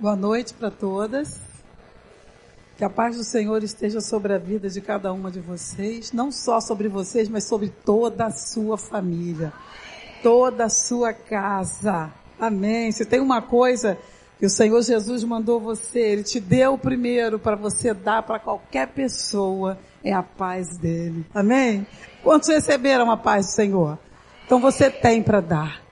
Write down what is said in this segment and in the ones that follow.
Boa noite para todas. Que a paz do Senhor esteja sobre a vida de cada uma de vocês, não só sobre vocês, mas sobre toda a sua família, toda a sua casa. Amém. Se tem uma coisa que o Senhor Jesus mandou você, Ele te deu primeiro para você dar para qualquer pessoa, é a paz dele. Amém? Quantos receberam a paz do Senhor? Então você tem para dar.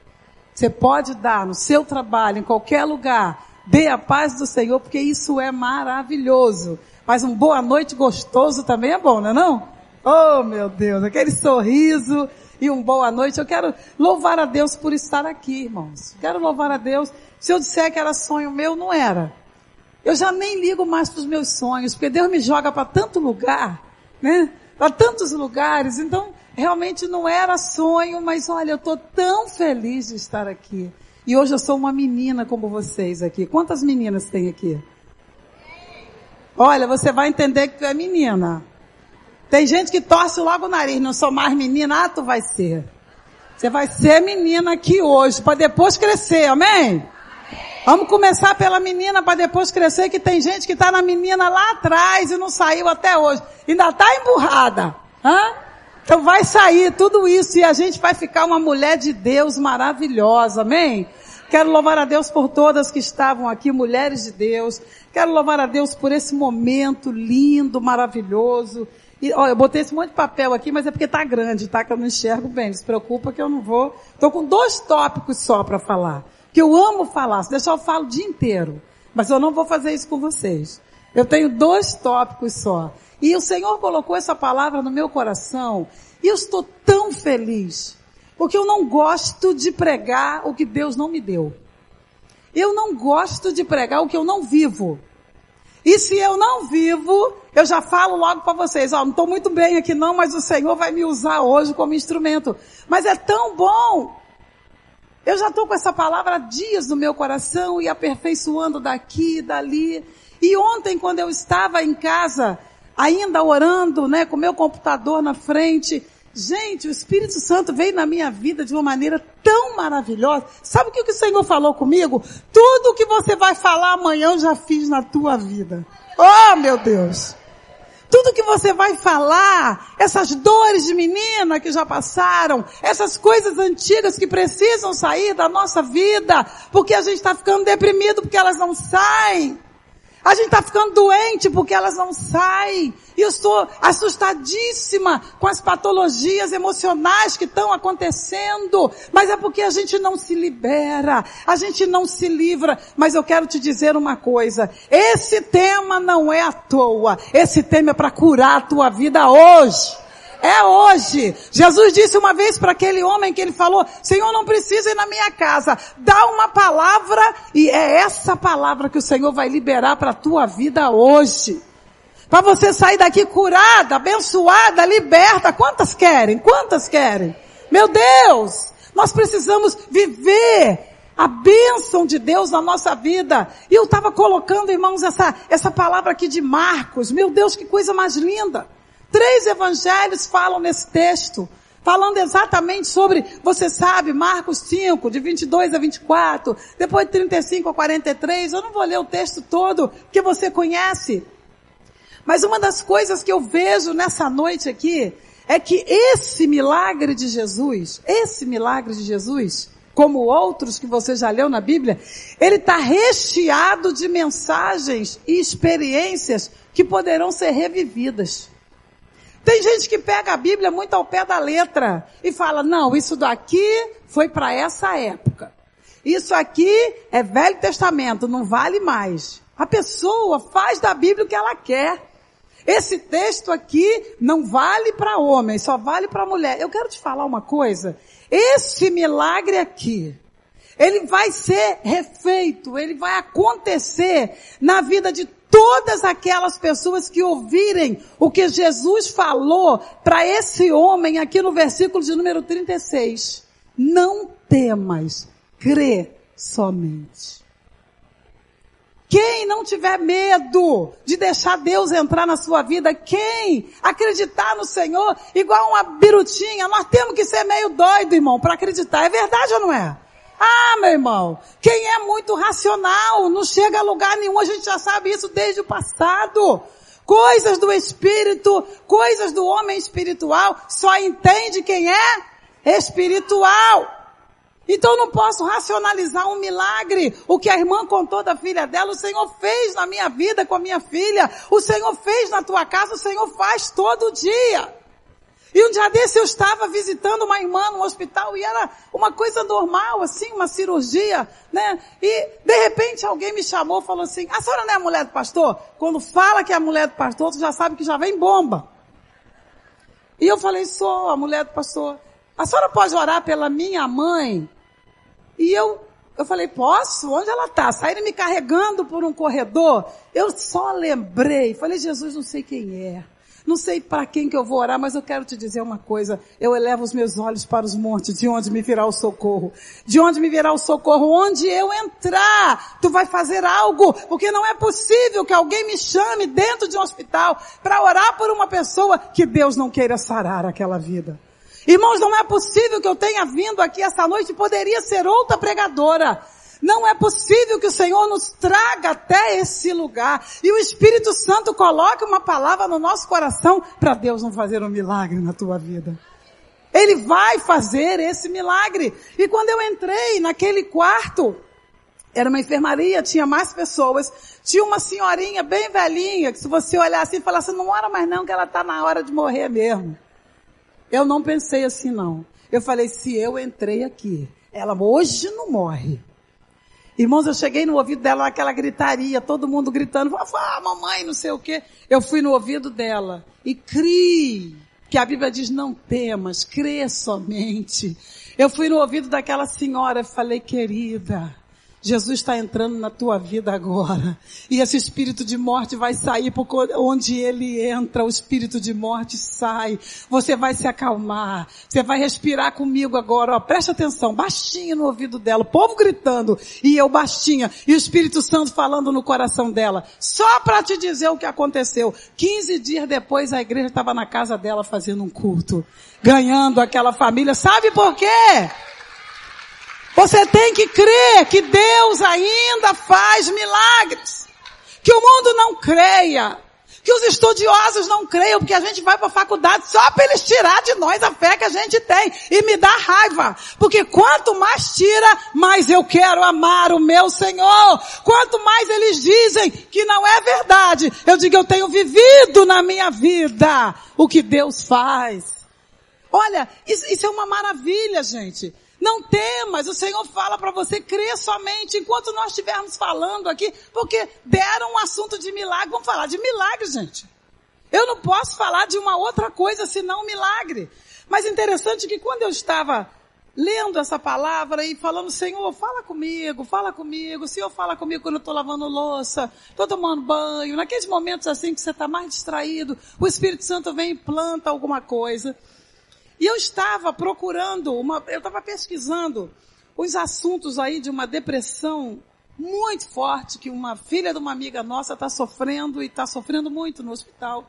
Você pode dar no seu trabalho, em qualquer lugar. Dê a paz do Senhor, porque isso é maravilhoso. Mas um boa noite gostoso também é bom, não é não? Oh, meu Deus, aquele sorriso e um boa noite. Eu quero louvar a Deus por estar aqui, irmãos. Quero louvar a Deus. Se eu disser que era sonho meu, não era. Eu já nem ligo mais para os meus sonhos, porque Deus me joga para tanto lugar, né? Para tantos lugares. Então, realmente não era sonho, mas olha, eu estou tão feliz de estar aqui. E hoje eu sou uma menina como vocês aqui. Quantas meninas tem aqui? Olha, você vai entender que tu é menina. Tem gente que torce logo o nariz, não sou mais menina, ah, tu vai ser. Você vai ser menina aqui hoje, para depois crescer, amém? Vamos começar pela menina para depois crescer, que tem gente que está na menina lá atrás e não saiu até hoje. Ainda está emburrada. Hã? Então vai sair tudo isso e a gente vai ficar uma mulher de Deus maravilhosa, amém? Quero louvar a Deus por todas que estavam aqui, mulheres de Deus. Quero louvar a Deus por esse momento lindo, maravilhoso. E, ó, eu botei esse monte de papel aqui, mas é porque tá grande, tá? Que eu não enxergo bem. Não se preocupa que eu não vou. Tô com dois tópicos só para falar. Que eu amo falar. Se deixar eu falo o dia inteiro. Mas eu não vou fazer isso com vocês. Eu tenho dois tópicos só. E o Senhor colocou essa palavra no meu coração e eu estou tão feliz, porque eu não gosto de pregar o que Deus não me deu. Eu não gosto de pregar o que eu não vivo. E se eu não vivo, eu já falo logo para vocês, ó, não estou muito bem aqui não, mas o Senhor vai me usar hoje como instrumento. Mas é tão bom. Eu já estou com essa palavra há dias no meu coração e aperfeiçoando daqui dali. E ontem, quando eu estava em casa, ainda orando, né, com meu computador na frente. Gente, o Espírito Santo veio na minha vida de uma maneira tão maravilhosa. Sabe o que o Senhor falou comigo? Tudo o que você vai falar amanhã eu já fiz na tua vida. Oh, meu Deus! Tudo que você vai falar, essas dores de menina que já passaram, essas coisas antigas que precisam sair da nossa vida, porque a gente está ficando deprimido porque elas não saem. A gente está ficando doente porque elas não saem. E eu estou assustadíssima com as patologias emocionais que estão acontecendo. Mas é porque a gente não se libera. A gente não se livra. Mas eu quero te dizer uma coisa. Esse tema não é à toa. Esse tema é para curar a tua vida hoje. É hoje. Jesus disse uma vez para aquele homem que ele falou, Senhor, não precisa ir na minha casa. Dá uma palavra e é essa palavra que o Senhor vai liberar para a tua vida hoje. Para você sair daqui curada, abençoada, liberta. Quantas querem? Quantas querem? Meu Deus! Nós precisamos viver a bênção de Deus na nossa vida. E eu estava colocando, irmãos, essa, essa palavra aqui de Marcos. Meu Deus, que coisa mais linda. Três evangelhos falam nesse texto, falando exatamente sobre, você sabe, Marcos 5, de 22 a 24, depois de 35 a 43, eu não vou ler o texto todo, que você conhece. Mas uma das coisas que eu vejo nessa noite aqui, é que esse milagre de Jesus, esse milagre de Jesus, como outros que você já leu na Bíblia, ele está recheado de mensagens e experiências que poderão ser revividas. Tem gente que pega a Bíblia muito ao pé da letra e fala, não, isso daqui foi para essa época. Isso aqui é Velho Testamento, não vale mais. A pessoa faz da Bíblia o que ela quer. Esse texto aqui não vale para homem, só vale para mulher. Eu quero te falar uma coisa. Esse milagre aqui, ele vai ser refeito, ele vai acontecer na vida de todas aquelas pessoas que ouvirem o que Jesus falou para esse homem aqui no versículo de número 36. Não temas, crê somente. Quem não tiver medo de deixar Deus entrar na sua vida, quem acreditar no Senhor, igual uma birutinha, nós temos que ser meio doido, irmão, para acreditar. É verdade ou não é? Ah, meu irmão, quem é muito racional não chega a lugar nenhum, a gente já sabe isso desde o passado. Coisas do espírito, coisas do homem espiritual, só entende quem é espiritual. Então não posso racionalizar um milagre. O que a irmã contou da filha dela, o Senhor fez na minha vida com a minha filha. O Senhor fez na tua casa, o Senhor faz todo dia. E um dia desse eu estava visitando uma irmã no hospital e era uma coisa normal, assim, uma cirurgia, né? E de repente alguém me chamou e falou assim, a senhora não é a mulher do pastor? Quando fala que é a mulher do pastor, tu já sabe que já vem bomba. E eu falei, sou a mulher do pastor. A senhora pode orar pela minha mãe? E eu, eu falei, posso? Onde ela está? Saíram me carregando por um corredor. Eu só lembrei. Falei, Jesus, não sei quem é. Não sei para quem que eu vou orar, mas eu quero te dizer uma coisa. Eu elevo os meus olhos para os montes, de onde me virá o socorro. De onde me virá o socorro? Onde eu entrar, tu vai fazer algo, porque não é possível que alguém me chame dentro de um hospital para orar por uma pessoa que Deus não queira sarar aquela vida. Irmãos, não é possível que eu tenha vindo aqui essa noite, poderia ser outra pregadora. Não é possível que o Senhor nos traga até esse lugar e o Espírito Santo coloque uma palavra no nosso coração para Deus não fazer um milagre na tua vida. Ele vai fazer esse milagre. E quando eu entrei naquele quarto, era uma enfermaria, tinha mais pessoas, tinha uma senhorinha bem velhinha, que se você olhar assim e falar assim, não ora mais não, que ela está na hora de morrer mesmo. Eu não pensei assim não. Eu falei, se eu entrei aqui, ela hoje não morre. Irmãos, eu cheguei no ouvido dela naquela gritaria, todo mundo gritando, ah, mamãe, não sei o quê. Eu fui no ouvido dela e criei, que a Bíblia diz, não temas, crê somente. Eu fui no ouvido daquela senhora e falei, querida, Jesus está entrando na tua vida agora. E esse espírito de morte vai sair porque onde ele entra, o espírito de morte sai. Você vai se acalmar. Você vai respirar comigo agora. Ó, preste atenção, baixinho no ouvido dela. O povo gritando e eu baixinha. E o Espírito Santo falando no coração dela. Só para te dizer o que aconteceu. 15 dias depois a igreja estava na casa dela fazendo um culto. Ganhando aquela família. Sabe por quê? Você tem que crer que Deus ainda faz milagres. Que o mundo não creia. Que os estudiosos não creiam, porque a gente vai para a faculdade só para eles tirar de nós a fé que a gente tem. E me dá raiva. Porque quanto mais tira, mais eu quero amar o meu Senhor. Quanto mais eles dizem que não é verdade, eu digo eu tenho vivido na minha vida o que Deus faz. Olha, isso, isso é uma maravilha, gente. Não temas, o Senhor fala para você crer somente enquanto nós estivermos falando aqui, porque deram um assunto de milagre, vamos falar de milagre, gente. Eu não posso falar de uma outra coisa senão milagre. Mas interessante que quando eu estava lendo essa palavra e falando, Senhor, fala comigo, fala comigo, Senhor, fala comigo quando eu estou lavando louça, estou tomando banho, naqueles momentos assim que você está mais distraído, o Espírito Santo vem e planta alguma coisa. E eu estava procurando uma, eu estava pesquisando os assuntos aí de uma depressão muito forte que uma filha de uma amiga nossa está sofrendo e está sofrendo muito no hospital.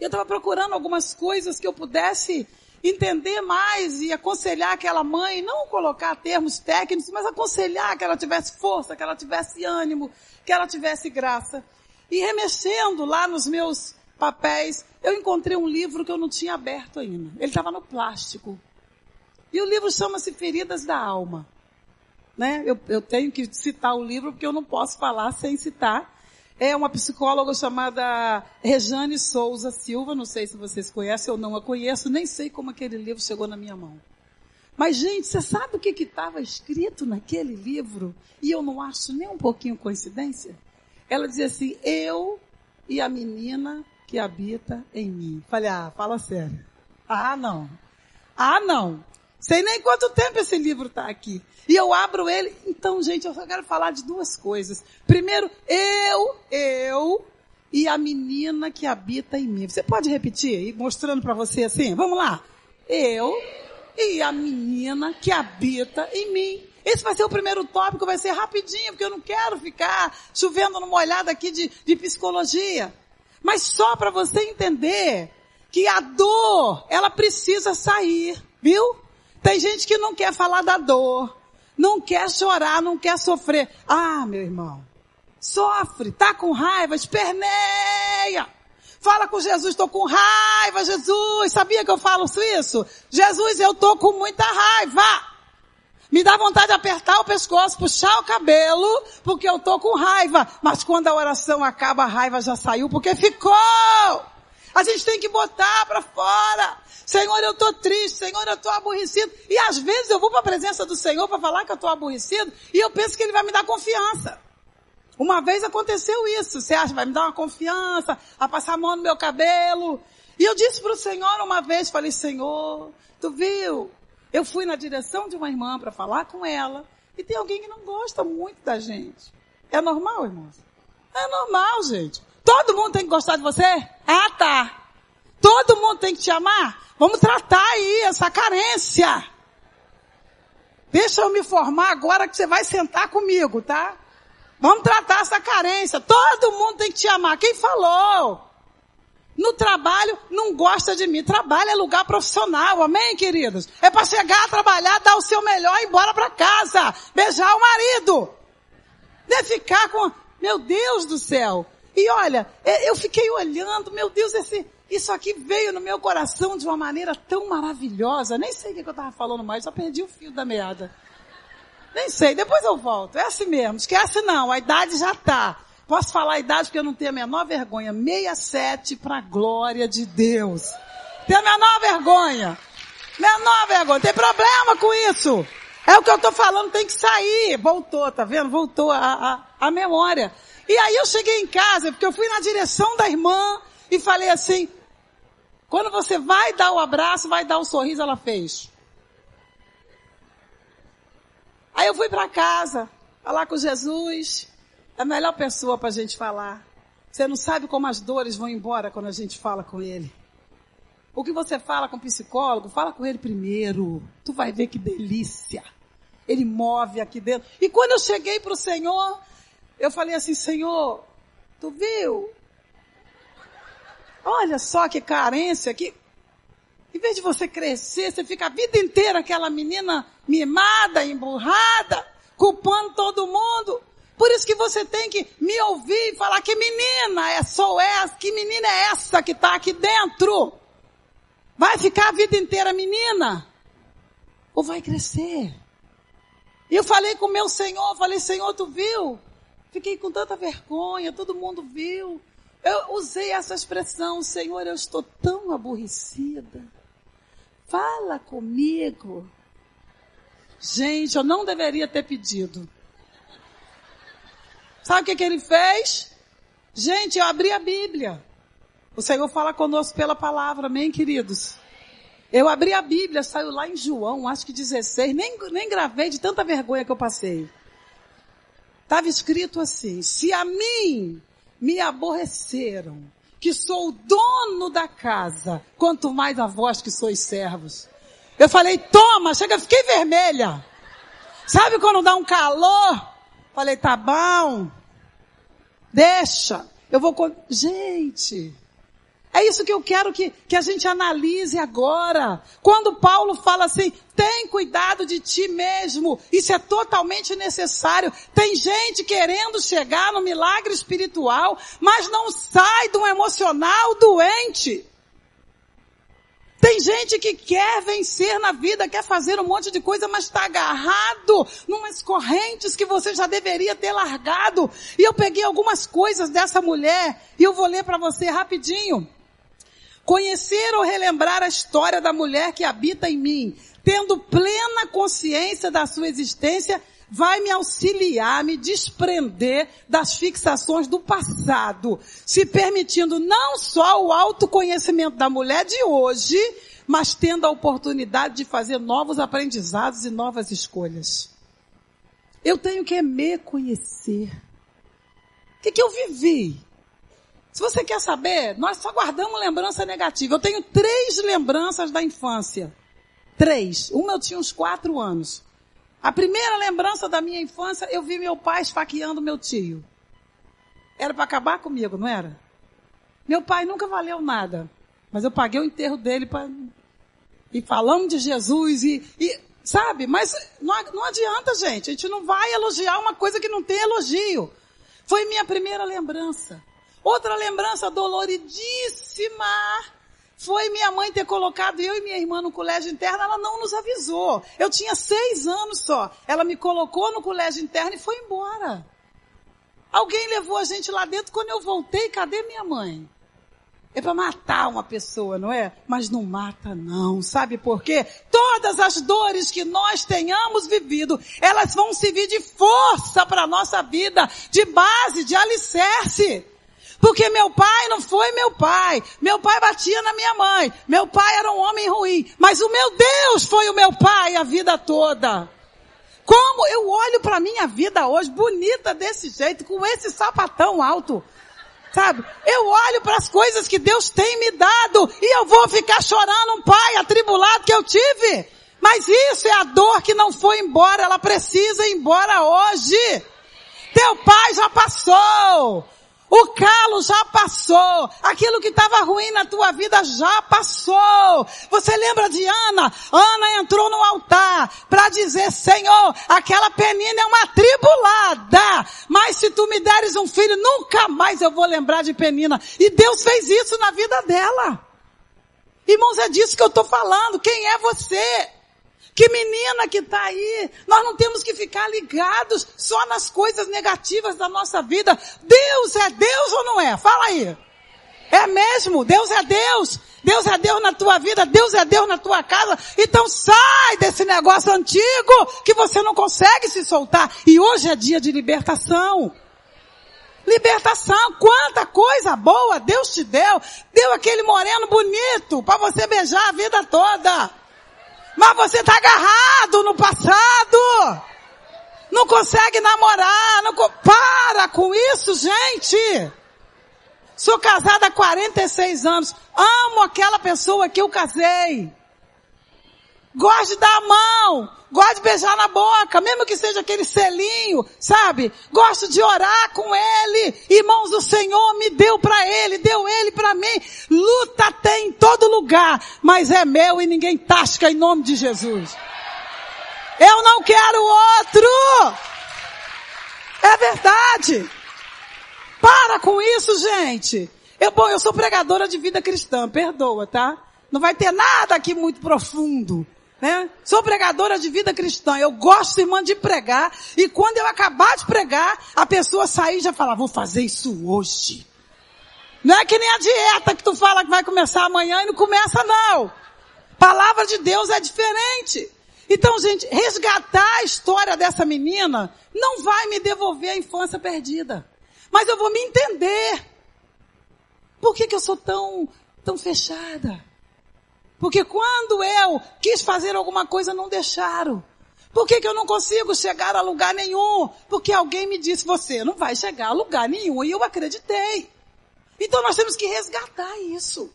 Eu estava procurando algumas coisas que eu pudesse entender mais e aconselhar aquela mãe, não colocar termos técnicos, mas aconselhar que ela tivesse força, que ela tivesse ânimo, que ela tivesse graça. E remexendo lá nos meus papéis, eu encontrei um livro que eu não tinha aberto ainda. Ele estava no plástico. E o livro chama-se Feridas da Alma. Né? Eu, eu tenho que citar o livro porque eu não posso falar sem citar. É uma psicóloga chamada Rejane Souza Silva, não sei se vocês conhecem ou não a conheço, nem sei como aquele livro chegou na minha mão. Mas gente, você sabe o que estava escrito naquele livro? E eu não acho nem um pouquinho coincidência. Ela dizia assim, eu e a menina que habita em mim. Falei, ah, fala sério. Ah, não. Ah, não. Sei nem quanto tempo esse livro está aqui. E eu abro ele. Então, gente, eu só quero falar de duas coisas. Primeiro, eu, eu e a menina que habita em mim. Você pode repetir, mostrando para você assim? Vamos lá. Eu e a menina que habita em mim. Esse vai ser o primeiro tópico, vai ser rapidinho, porque eu não quero ficar chovendo numa olhada aqui de, de psicologia. Mas só para você entender que a dor, ela precisa sair, viu? Tem gente que não quer falar da dor. não quer chorar, não quer sofrer. Ah, meu irmão, sofre, tá com raiva, esperneia. Fala com Jesus, estou com raiva, Jesus. Sabia que eu falo isso? Jesus, eu tô com muita raiva. Me dá vontade de apertar o pescoço, puxar o cabelo, porque eu tô com raiva. Mas quando a oração acaba, a raiva já saiu, porque ficou. A gente tem que botar para fora. Senhor, eu tô triste. Senhor, eu tô aborrecido. E às vezes eu vou para a presença do Senhor para falar que eu tô aborrecido e eu penso que Ele vai me dar confiança. Uma vez aconteceu isso. Você acha, vai me dar uma confiança, a passar a mão no meu cabelo. E eu disse para o Senhor uma vez, falei, Senhor, tu viu? Eu fui na direção de uma irmã para falar com ela e tem alguém que não gosta muito da gente. É normal, irmãos? É normal, gente. Todo mundo tem que gostar de você? Ah, tá. Todo mundo tem que te amar? Vamos tratar aí essa carência. Deixa eu me formar agora que você vai sentar comigo, tá? Vamos tratar essa carência. Todo mundo tem que te amar. Quem falou? No trabalho, não gosta de mim. Trabalho é lugar profissional, amém, queridos? É para chegar a trabalhar, dar o seu melhor e ir embora para casa. Beijar o marido. De ficar com, meu Deus do céu. E olha, eu fiquei olhando, meu Deus, esse, isso aqui veio no meu coração de uma maneira tão maravilhosa. Nem sei o que eu estava falando mais, só perdi o fio da meada. Nem sei, depois eu volto. É assim mesmo, esquece não, a idade já tá. Posso falar a idade porque eu não tenho a menor vergonha. 67 para a glória de Deus. Tem a menor vergonha. Menor vergonha. Tem problema com isso. É o que eu estou falando, tem que sair. Voltou, tá vendo? Voltou a, a, a memória. E aí eu cheguei em casa, porque eu fui na direção da irmã e falei assim, quando você vai dar o abraço, vai dar o sorriso, ela fez. Aí eu fui para casa, falar com Jesus. É a melhor pessoa para a gente falar. Você não sabe como as dores vão embora quando a gente fala com ele. O que você fala com o psicólogo, fala com ele primeiro. Tu vai ver que delícia. Ele move aqui dentro. E quando eu cheguei para o Senhor, eu falei assim, Senhor, tu viu? Olha só que carência que em vez de você crescer, você fica a vida inteira aquela menina mimada, emburrada, culpando todo mundo. Por isso que você tem que me ouvir e falar que menina é só essa, que menina é essa que está aqui dentro? Vai ficar a vida inteira menina? Ou vai crescer? Eu falei com meu Senhor, falei, Senhor, tu viu? Fiquei com tanta vergonha, todo mundo viu. Eu usei essa expressão, Senhor, eu estou tão aborrecida. Fala comigo. Gente, eu não deveria ter pedido. Sabe o que, que ele fez? Gente, eu abri a Bíblia. O Senhor fala conosco pela palavra, amém, queridos? Eu abri a Bíblia, saiu lá em João, acho que 16, nem, nem gravei de tanta vergonha que eu passei. Estava escrito assim, se a mim me aborreceram, que sou o dono da casa, quanto mais a vós que sois servos. Eu falei, toma, chega, fiquei vermelha. Sabe quando dá um calor? Falei, tá bom, deixa, eu vou, gente, é isso que eu quero que, que a gente analise agora. Quando Paulo fala assim, tem cuidado de ti mesmo, isso é totalmente necessário. Tem gente querendo chegar no milagre espiritual, mas não sai de um emocional doente. Tem gente que quer vencer na vida, quer fazer um monte de coisa, mas está agarrado numas correntes que você já deveria ter largado. E eu peguei algumas coisas dessa mulher e eu vou ler para você rapidinho. Conhecer ou relembrar a história da mulher que habita em mim, tendo plena consciência da sua existência, vai me auxiliar me desprender das fixações do passado, se permitindo não só o autoconhecimento da mulher de hoje, mas tendo a oportunidade de fazer novos aprendizados e novas escolhas. Eu tenho que me conhecer. O que, que eu vivi? Se você quer saber, nós só guardamos lembrança negativa. Eu tenho três lembranças da infância. Três. Uma eu tinha uns quatro anos. A primeira lembrança da minha infância, eu vi meu pai esfaqueando meu tio. Era para acabar comigo, não era? Meu pai nunca valeu nada. Mas eu paguei o enterro dele para... E falamos de Jesus e, e Sabe? Mas não, não adianta, gente. A gente não vai elogiar uma coisa que não tem elogio. Foi minha primeira lembrança. Outra lembrança doloridíssima foi minha mãe ter colocado eu e minha irmã no colégio interno, ela não nos avisou. Eu tinha seis anos só. Ela me colocou no colégio interno e foi embora. Alguém levou a gente lá dentro, quando eu voltei, cadê minha mãe? É para matar uma pessoa, não é? Mas não mata não, sabe por quê? Todas as dores que nós tenhamos vivido, elas vão servir de força para a nossa vida, de base, de alicerce. Porque meu pai não foi meu pai. Meu pai batia na minha mãe. Meu pai era um homem ruim. Mas o meu Deus foi o meu pai a vida toda. Como eu olho para minha vida hoje, bonita desse jeito, com esse sapatão alto. Sabe? Eu olho para as coisas que Deus tem me dado e eu vou ficar chorando um pai atribulado que eu tive. Mas isso é a dor que não foi embora, ela precisa ir embora hoje. Teu pai já passou. O calo já passou. Aquilo que estava ruim na tua vida já passou. Você lembra de Ana? Ana entrou no altar para dizer, Senhor, aquela penina é uma tribulada. Mas se tu me deres um filho, nunca mais eu vou lembrar de penina. E Deus fez isso na vida dela. Irmãos, é disso que eu estou falando. Quem é você? Que menina que está aí. Nós não temos que ficar ligados só nas coisas negativas da nossa vida. Deus é Deus ou não é? Fala aí. É mesmo. Deus é Deus. Deus é Deus na tua vida, Deus é Deus na tua casa. Então sai desse negócio antigo que você não consegue se soltar. E hoje é dia de libertação. Libertação, quanta coisa boa Deus te deu. Deu aquele moreno bonito para você beijar a vida toda. Mas você está agarrado no passado. Não consegue namorar. Não. Para com isso, gente. Sou casada há 46 anos. Amo aquela pessoa que eu casei. Gosto de dar a mão. Gosto de beijar na boca, mesmo que seja aquele selinho, sabe? Gosto de orar com ele. Irmãos, o Senhor me deu para ele, deu ele para mim. Luta tem em todo lugar, mas é meu e ninguém tasca em nome de Jesus. Eu não quero outro. É verdade. Para com isso, gente. Eu, bom, eu sou pregadora de vida cristã, perdoa, tá? Não vai ter nada aqui muito profundo. Né? Sou pregadora de vida cristã. Eu gosto, irmã, de pregar. E quando eu acabar de pregar, a pessoa sair e já fala, vou fazer isso hoje. Não é que nem a dieta que tu fala que vai começar amanhã e não começa não. Palavra de Deus é diferente. Então, gente, resgatar a história dessa menina não vai me devolver a infância perdida. Mas eu vou me entender. Por que, que eu sou tão, tão fechada? Porque quando eu quis fazer alguma coisa, não deixaram. Por que, que eu não consigo chegar a lugar nenhum? Porque alguém me disse, você não vai chegar a lugar nenhum. E eu acreditei. Então nós temos que resgatar isso.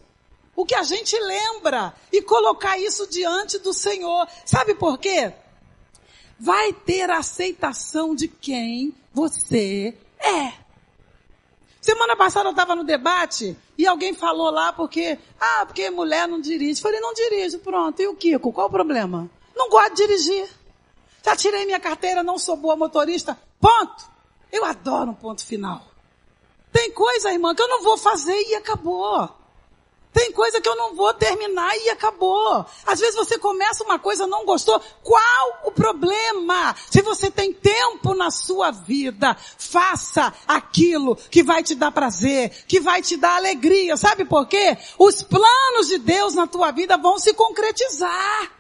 O que a gente lembra e colocar isso diante do Senhor. Sabe por quê? Vai ter aceitação de quem você é. Semana passada eu estava no debate e alguém falou lá porque, ah, porque mulher não dirige. Falei, não dirige, pronto. E o Kiko, qual o problema? Não gosto de dirigir. Já tirei minha carteira, não sou boa motorista. Ponto. Eu adoro um ponto final. Tem coisa, irmã, que eu não vou fazer e acabou. Tem coisa que eu não vou terminar e acabou. Às vezes você começa uma coisa, não gostou. Qual o problema? Se você tem tempo na sua vida, faça aquilo que vai te dar prazer, que vai te dar alegria. Sabe por quê? Os planos de Deus na tua vida vão se concretizar.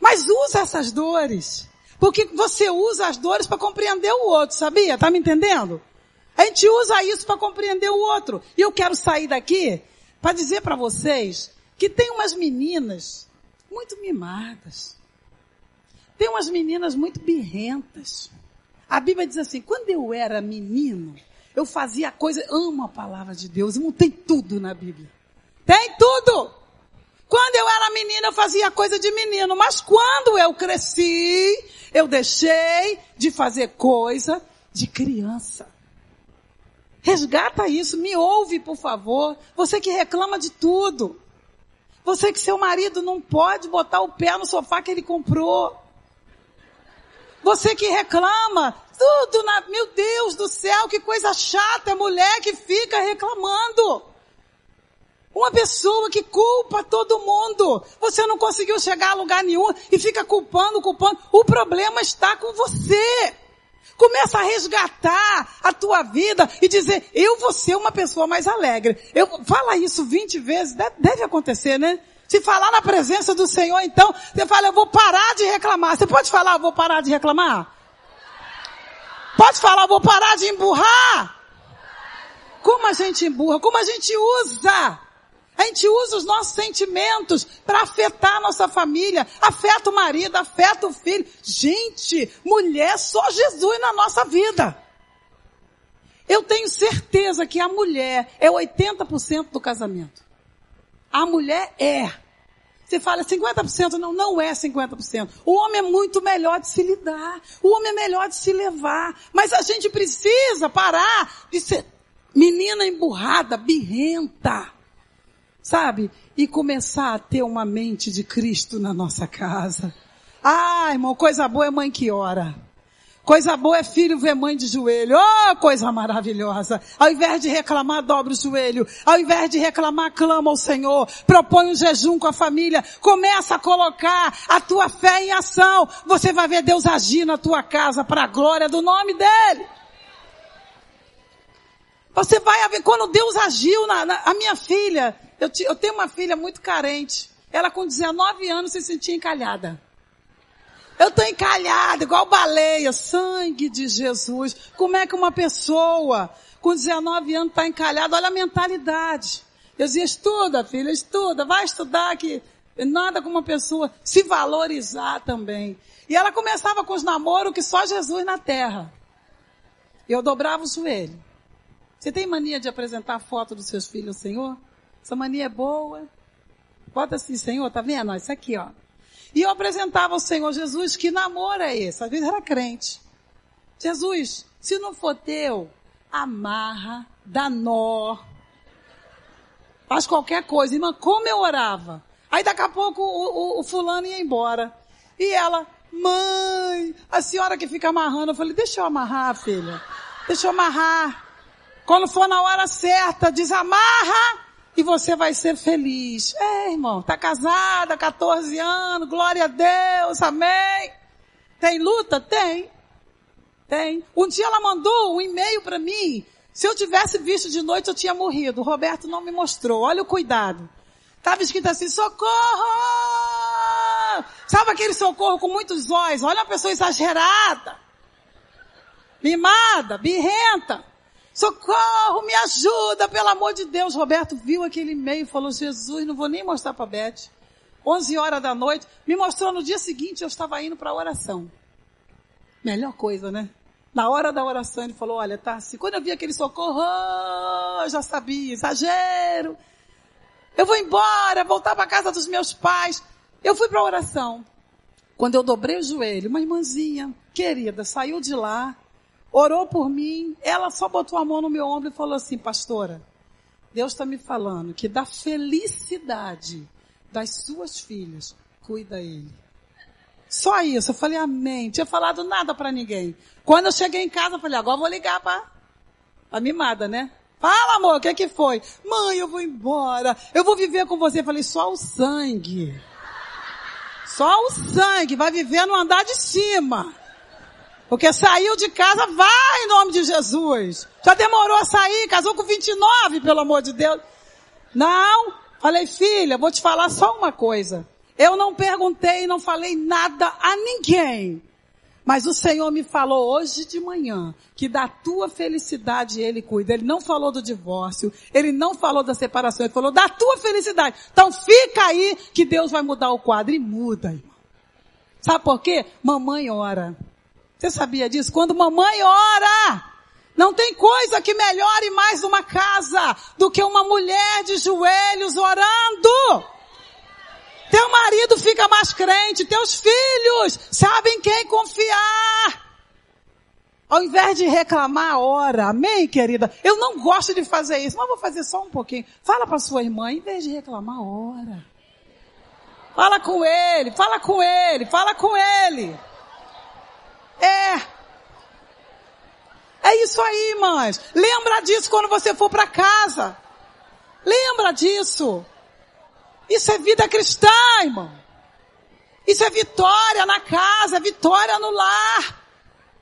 Mas usa essas dores. Porque você usa as dores para compreender o outro, sabia? Tá me entendendo? A gente usa isso para compreender o outro. E eu quero sair daqui para dizer para vocês que tem umas meninas muito mimadas. Tem umas meninas muito birrentas. A Bíblia diz assim, quando eu era menino, eu fazia coisa, amo a palavra de Deus, não tem tudo na Bíblia. Tem tudo! Quando eu era menina, eu fazia coisa de menino, mas quando eu cresci, eu deixei de fazer coisa de criança. Resgata isso, me ouve, por favor. Você que reclama de tudo. Você que seu marido não pode botar o pé no sofá que ele comprou. Você que reclama, tudo na, meu Deus do céu, que coisa chata, é mulher que fica reclamando. Uma pessoa que culpa todo mundo. Você não conseguiu chegar a lugar nenhum e fica culpando, culpando. O problema está com você. Começa a resgatar a tua vida e dizer, eu vou ser uma pessoa mais alegre. Eu, fala isso 20 vezes, deve, deve acontecer, né? Se falar na presença do Senhor, então, você fala, eu vou parar de reclamar. Você pode falar, eu vou parar de reclamar? Pode falar, eu vou parar de emburrar? Como a gente emburra? Como a gente usa? Gente usa os nossos sentimentos para afetar a nossa família, afeta o marido, afeta o filho. Gente, mulher, só Jesus na nossa vida. Eu tenho certeza que a mulher é 80% do casamento. A mulher é. Você fala 50%, não, não é 50%. O homem é muito melhor de se lidar. O homem é melhor de se levar. Mas a gente precisa parar de ser menina emburrada, birrenta sabe? E começar a ter uma mente de Cristo na nossa casa. Ah, irmão, coisa boa é mãe que ora. Coisa boa é filho ver mãe de joelho. Oh, coisa maravilhosa. Ao invés de reclamar, dobra o joelho. Ao invés de reclamar, clama ao Senhor. Propõe um jejum com a família. Começa a colocar a tua fé em ação. Você vai ver Deus agir na tua casa para a glória do nome dEle. Você vai ver quando Deus agiu na, na a minha filha. Eu, eu tenho uma filha muito carente. Ela com 19 anos se sentia encalhada. Eu estou encalhada, igual baleia, sangue de Jesus. Como é que uma pessoa com 19 anos está encalhada? Olha a mentalidade. Eu dizia, estuda, filha, estuda, vai estudar que nada como uma pessoa se valorizar também. E ela começava com os namoros que só Jesus na terra. Eu dobrava o joelho. Você tem mania de apresentar foto dos seus filhos ao Senhor? Essa mania é boa. Bota assim, Senhor, tá vendo? Isso aqui, ó. E eu apresentava ao Senhor Jesus, que namoro é esse? Às vezes era crente. Jesus, se não for teu, amarra, dá nó, faz qualquer coisa. Irmã, como eu orava? Aí daqui a pouco o, o, o fulano ia embora. E ela, mãe, a senhora que fica amarrando. Eu falei, deixa eu amarrar, filha. Deixa eu amarrar. Quando for na hora certa, desamarra e você vai ser feliz. É, irmão, tá casada, 14 anos, glória a Deus, amém. Tem luta? Tem. Tem. Um dia ela mandou um e-mail para mim. Se eu tivesse visto de noite, eu tinha morrido. O Roberto não me mostrou. Olha o cuidado. Tava escrito assim, socorro! Sabe aquele socorro com muitos olhos? Olha uma pessoa exagerada. Mimada, birrenta. Socorro, me ajuda, pelo amor de Deus. Roberto viu aquele e-mail e falou, Jesus, não vou nem mostrar para Beth. 11 horas da noite, me mostrou no dia seguinte, eu estava indo para a oração. Melhor coisa, né? Na hora da oração ele falou, olha, tá assim, quando eu vi aquele socorro, oh, eu já sabia, exagero. Eu vou embora, voltar para casa dos meus pais. Eu fui para a oração. Quando eu dobrei o joelho, uma irmãzinha querida saiu de lá, orou por mim, ela só botou a mão no meu ombro e falou assim, pastora, Deus está me falando que da felicidade das suas filhas, cuida ele. Só isso, eu falei amém, tinha falado nada para ninguém. Quando eu cheguei em casa, eu falei, agora eu vou ligar para a mimada, né? Fala amor, o que que foi? Mãe, eu vou embora, eu vou viver com você. Eu falei, só o sangue. Só o sangue, vai viver no andar de cima. Porque saiu de casa, vai em nome de Jesus. Já demorou a sair, casou com 29, pelo amor de Deus. Não, falei, filha, vou te falar só uma coisa. Eu não perguntei, não falei nada a ninguém. Mas o Senhor me falou hoje de manhã que da tua felicidade Ele cuida. Ele não falou do divórcio, Ele não falou da separação, Ele falou da tua felicidade. Então fica aí que Deus vai mudar o quadro. E muda, irmão. Sabe por quê? Mamãe ora. Você sabia disso? Quando mamãe ora, não tem coisa que melhore mais uma casa do que uma mulher de joelhos orando. Teu marido fica mais crente, teus filhos sabem quem confiar. Ao invés de reclamar, ora. Amém, querida? Eu não gosto de fazer isso, mas vou fazer só um pouquinho. Fala para sua irmã, em vez de reclamar, ora. Fala com ele, fala com ele, fala com ele. É. É isso aí, irmãs. Lembra disso quando você for para casa. Lembra disso. Isso é vida cristã, irmão. Isso é vitória na casa, vitória no lar.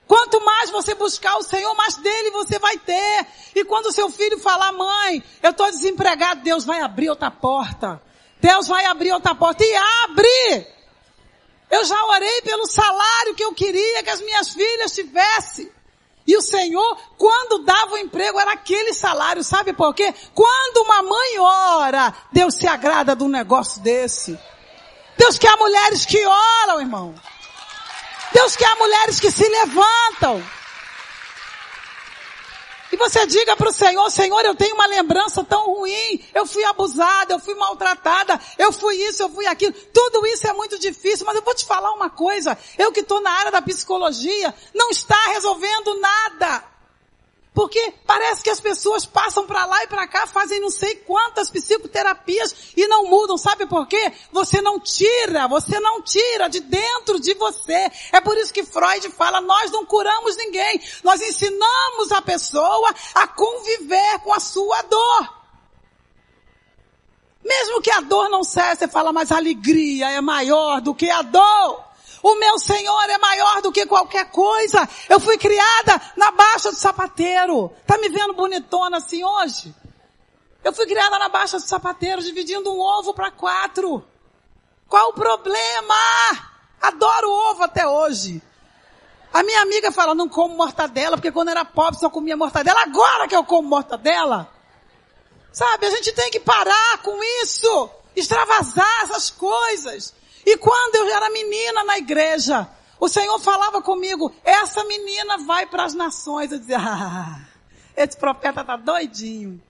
Quanto mais você buscar o Senhor, mais dele você vai ter. E quando seu filho falar, mãe, eu estou desempregado, Deus vai abrir outra porta. Deus vai abrir outra porta. E abre! Eu já orei pelo salário que eu queria que as minhas filhas tivessem. E o Senhor, quando dava o emprego, era aquele salário. Sabe por quê? Quando uma mãe ora, Deus se agrada de um negócio desse. Deus quer mulheres que oram, irmão. Deus quer mulheres que se levantam. E você diga para o Senhor, Senhor, eu tenho uma lembrança tão ruim. Eu fui abusada, eu fui maltratada, eu fui isso, eu fui aquilo. Tudo isso é muito difícil, mas eu vou te falar uma coisa. Eu que estou na área da psicologia, não está resolvendo nada. Porque parece que as pessoas passam para lá e para cá, fazem não sei quantas psicoterapias e não mudam. Sabe por quê? Você não tira, você não tira de dentro de você. É por isso que Freud fala, nós não curamos ninguém. Nós ensinamos a pessoa a conviver com a sua dor. Mesmo que a dor não cesse, você fala, mas a alegria é maior do que a dor. O meu Senhor é maior do que qualquer coisa. Eu fui criada na baixa do sapateiro. Tá me vendo bonitona assim hoje? Eu fui criada na baixa do sapateiro, dividindo um ovo para quatro. Qual o problema? Adoro ovo até hoje. A minha amiga fala, não como mortadela, porque quando era pobre só comia mortadela. Agora que eu como mortadela. Sabe, a gente tem que parar com isso. Extravasar essas coisas. E quando eu era menina na igreja, o Senhor falava comigo, essa menina vai para as nações. Eu dizia, ah, esse profeta tá doidinho.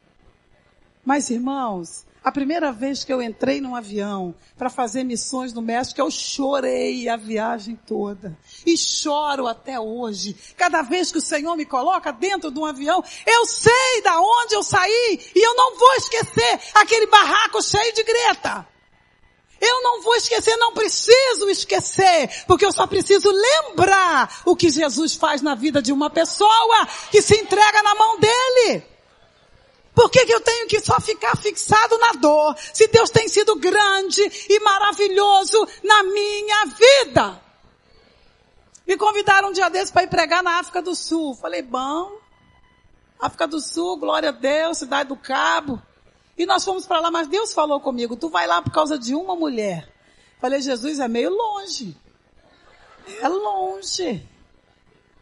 Mas irmãos, a primeira vez que eu entrei num avião para fazer missões no México, eu chorei a viagem toda. E choro até hoje. Cada vez que o Senhor me coloca dentro de um avião, eu sei da onde eu saí e eu não vou esquecer aquele barraco cheio de greta. Eu não vou esquecer, não preciso esquecer, porque eu só preciso lembrar o que Jesus faz na vida de uma pessoa que se entrega na mão dele. Por que, que eu tenho que só ficar fixado na dor, se Deus tem sido grande e maravilhoso na minha vida? Me convidaram um dia desses para ir pregar na África do Sul. Falei, bom, África do Sul, glória a Deus, cidade do Cabo. E nós fomos para lá, mas Deus falou comigo, tu vai lá por causa de uma mulher. Falei, Jesus, é meio longe. É longe.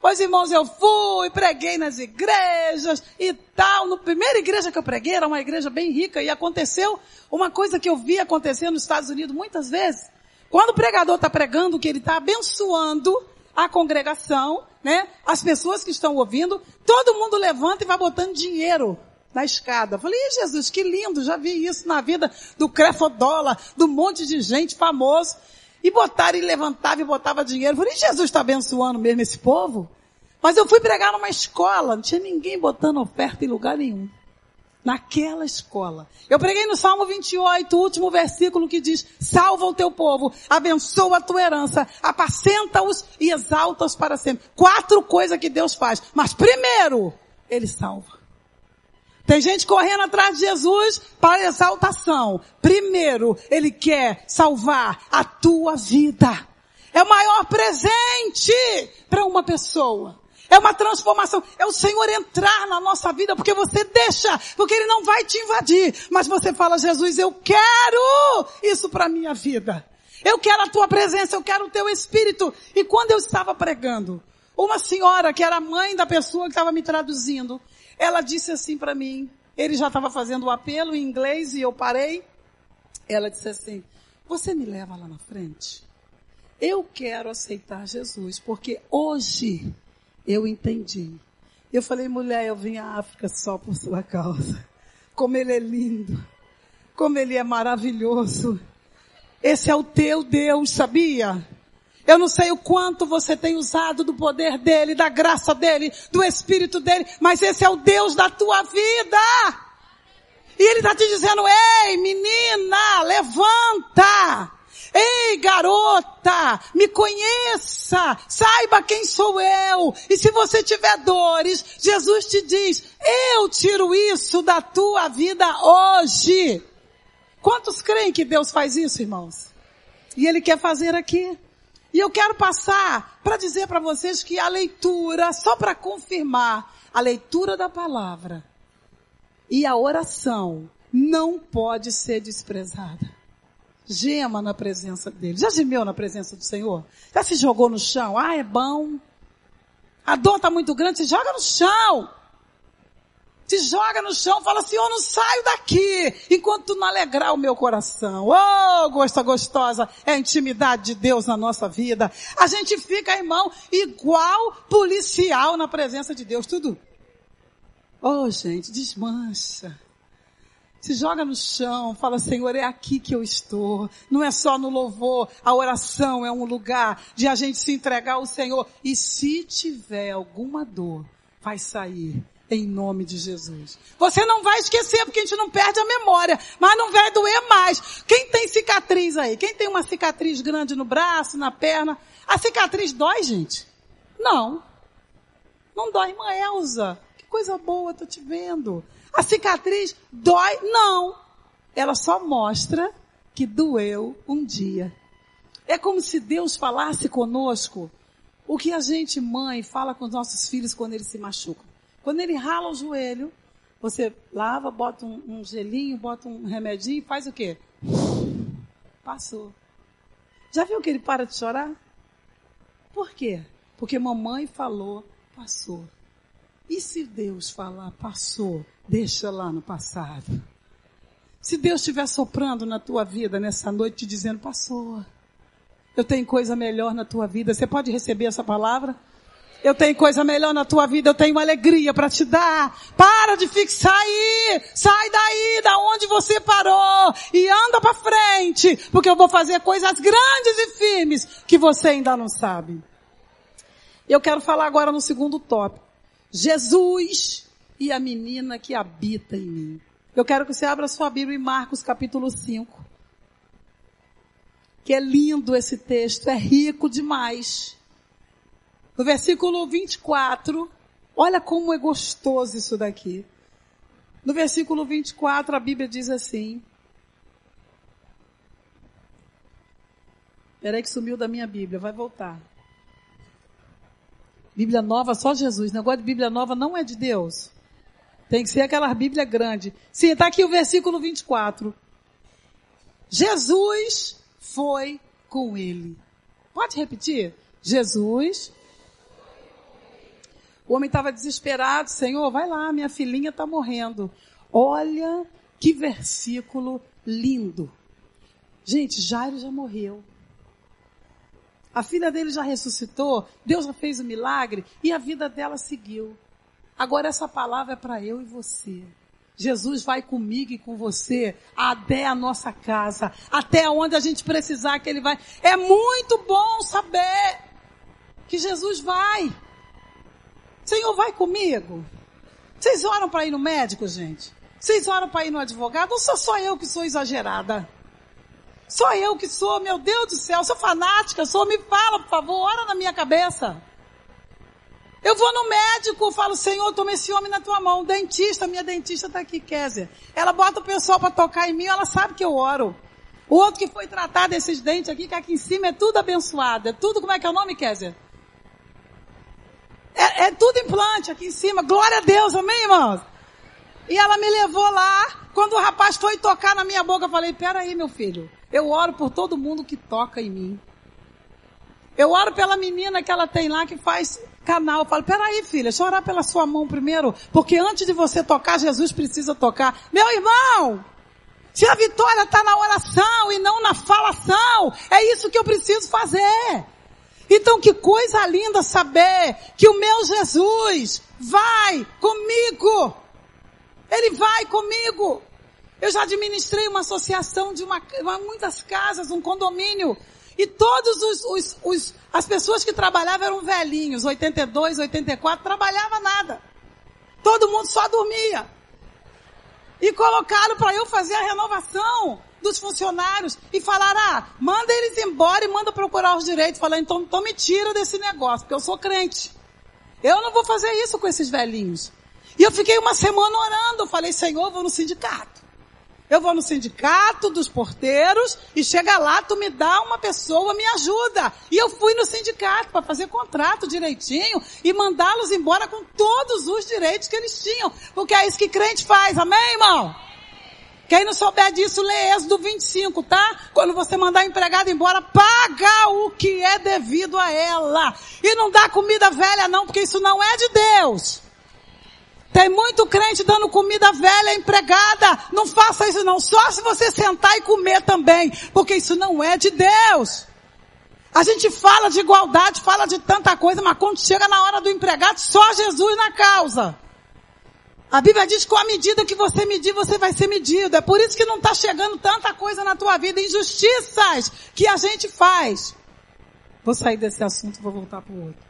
Pois irmãos, eu fui, preguei nas igrejas e tal. No primeira igreja que eu preguei era uma igreja bem rica e aconteceu uma coisa que eu vi acontecer nos Estados Unidos muitas vezes. Quando o pregador está pregando, que ele está abençoando a congregação, né? As pessoas que estão ouvindo, todo mundo levanta e vai botando dinheiro na escada. Falei, Jesus, que lindo, já vi isso na vida do Crefodola, do monte de gente famoso. E botaram e levantava e botava dinheiro. Falei, Jesus está abençoando mesmo esse povo? Mas eu fui pregar numa escola, não tinha ninguém botando oferta em lugar nenhum. Naquela escola. Eu preguei no Salmo 28, o último versículo que diz, salva o teu povo, abençoa a tua herança, apacenta-os e exalta-os para sempre. Quatro coisas que Deus faz. Mas primeiro, Ele salva. Tem gente correndo atrás de Jesus para exaltação. Primeiro, Ele quer salvar a tua vida. É o maior presente para uma pessoa. É uma transformação. É o Senhor entrar na nossa vida porque você deixa, porque Ele não vai te invadir. Mas você fala, Jesus, eu quero isso para minha vida. Eu quero a tua presença, eu quero o teu espírito. E quando eu estava pregando, uma senhora que era mãe da pessoa que estava me traduzindo, ela disse assim para mim, ele já estava fazendo o apelo em inglês e eu parei. Ela disse assim, você me leva lá na frente? Eu quero aceitar Jesus, porque hoje eu entendi. Eu falei, mulher, eu vim à África só por sua causa. Como ele é lindo. Como ele é maravilhoso. Esse é o teu Deus, sabia? Eu não sei o quanto você tem usado do poder dele, da graça dele, do espírito dele, mas esse é o Deus da tua vida. E ele está te dizendo, ei menina, levanta. Ei, garota, me conheça, saiba quem sou eu. E se você tiver dores, Jesus te diz, eu tiro isso da tua vida hoje. Quantos creem que Deus faz isso, irmãos? E Ele quer fazer aqui. E eu quero passar para dizer para vocês que a leitura, só para confirmar, a leitura da palavra e a oração não pode ser desprezada. Gema na presença dele. Já gemeu na presença do Senhor? Já se jogou no chão? Ah, é bom. A dor está muito grande, se joga no chão. Se joga no chão, fala, Senhor, não saio daqui enquanto não alegrar o meu coração. Oh, gosta gostosa, é a intimidade de Deus na nossa vida. A gente fica, irmão, igual policial na presença de Deus, tudo. Oh, gente, desmancha se joga no chão, fala, Senhor, é aqui que eu estou. Não é só no louvor, a oração é um lugar de a gente se entregar ao Senhor. E se tiver alguma dor, vai sair em nome de Jesus. Você não vai esquecer porque a gente não perde a memória, mas não vai doer mais. Quem tem cicatriz aí? Quem tem uma cicatriz grande no braço, na perna? A cicatriz dói, gente? Não. Não dói, irmã Elza. Que coisa boa, tô te vendo. A cicatriz dói? Não. Ela só mostra que doeu um dia. É como se Deus falasse conosco o que a gente, mãe, fala com os nossos filhos quando eles se machucam. Quando ele rala o joelho, você lava, bota um, um gelinho, bota um remedinho e faz o quê? Passou. Já viu que ele para de chorar? Por quê? Porque mamãe falou, passou. E se Deus falar, passou, deixa lá no passado. Se Deus estiver soprando na tua vida nessa noite, te dizendo, passou. Eu tenho coisa melhor na tua vida. Você pode receber essa palavra? Eu tenho coisa melhor na tua vida, eu tenho alegria para te dar. Para de fixar aí. Sai daí, da onde você parou e anda para frente, porque eu vou fazer coisas grandes e firmes que você ainda não sabe. Eu quero falar agora no segundo tópico. Jesus e a menina que habita em mim. Eu quero que você abra sua Bíblia em Marcos capítulo 5. Que é lindo esse texto, é rico demais. No versículo 24, olha como é gostoso isso daqui. No versículo 24, a Bíblia diz assim. Peraí que sumiu da minha Bíblia, vai voltar. Bíblia nova, só Jesus. Negócio de Bíblia nova não é de Deus. Tem que ser aquela Bíblia grande. Sim, está aqui o versículo 24. Jesus foi com ele. Pode repetir? Jesus. O homem estava desesperado. Senhor, vai lá, minha filhinha está morrendo. Olha que versículo lindo. Gente, Jairo já morreu. A filha dele já ressuscitou, Deus já fez o milagre e a vida dela seguiu. Agora essa palavra é para eu e você. Jesus vai comigo e com você até a nossa casa, até onde a gente precisar que ele vai. É muito bom saber que Jesus vai. Senhor, vai comigo. Vocês oram para ir no médico, gente? Vocês oram para ir no advogado? Ou sou só eu que sou exagerada? Sou eu que sou, meu Deus do céu, sou fanática, sou, me fala, por favor, ora na minha cabeça. Eu vou no médico, falo, Senhor, toma esse homem na tua mão. Dentista, minha dentista está aqui, Kézia. Ela bota o pessoal para tocar em mim, ela sabe que eu oro. O outro que foi tratar desses dentes aqui, que aqui em cima é tudo abençoado. É tudo, como é que é o nome, Kézia? É, é tudo implante aqui em cima. Glória a Deus, amém, irmãos? E ela me levou lá. Quando o rapaz foi tocar na minha boca, eu falei, peraí, meu filho. Eu oro por todo mundo que toca em mim. Eu oro pela menina que ela tem lá que faz canal. Eu falo, peraí, filha, deixa eu orar pela sua mão primeiro, porque antes de você tocar, Jesus precisa tocar. Meu irmão, se a vitória está na oração e não na falação, é isso que eu preciso fazer. Então que coisa linda saber que o meu Jesus vai comigo. Ele vai comigo. Eu já administrei uma associação de uma, muitas casas, um condomínio. E todos os, os, os, as pessoas que trabalhavam eram velhinhos, 82, 84, trabalhava nada. Todo mundo só dormia. E colocaram para eu fazer a renovação. Dos funcionários e falaram, ah, manda eles embora e manda procurar os direitos. Falei, então, então me tira desse negócio, porque eu sou crente. Eu não vou fazer isso com esses velhinhos. E eu fiquei uma semana orando. Falei, Senhor, eu vou no sindicato. Eu vou no sindicato dos porteiros e chega lá, tu me dá uma pessoa, me ajuda. E eu fui no sindicato para fazer contrato direitinho e mandá-los embora com todos os direitos que eles tinham. Porque é isso que crente faz, amém, irmão? Quem não souber disso, lê Êxodo 25, tá? Quando você mandar a empregada embora, paga o que é devido a ela. E não dá comida velha não, porque isso não é de Deus. Tem muito crente dando comida velha empregada. Não faça isso não. Só se você sentar e comer também. Porque isso não é de Deus. A gente fala de igualdade, fala de tanta coisa, mas quando chega na hora do empregado, só Jesus na causa. A Bíblia diz que com a medida que você medir, você vai ser medido. É por isso que não está chegando tanta coisa na tua vida, injustiças que a gente faz. Vou sair desse assunto e vou voltar para o outro.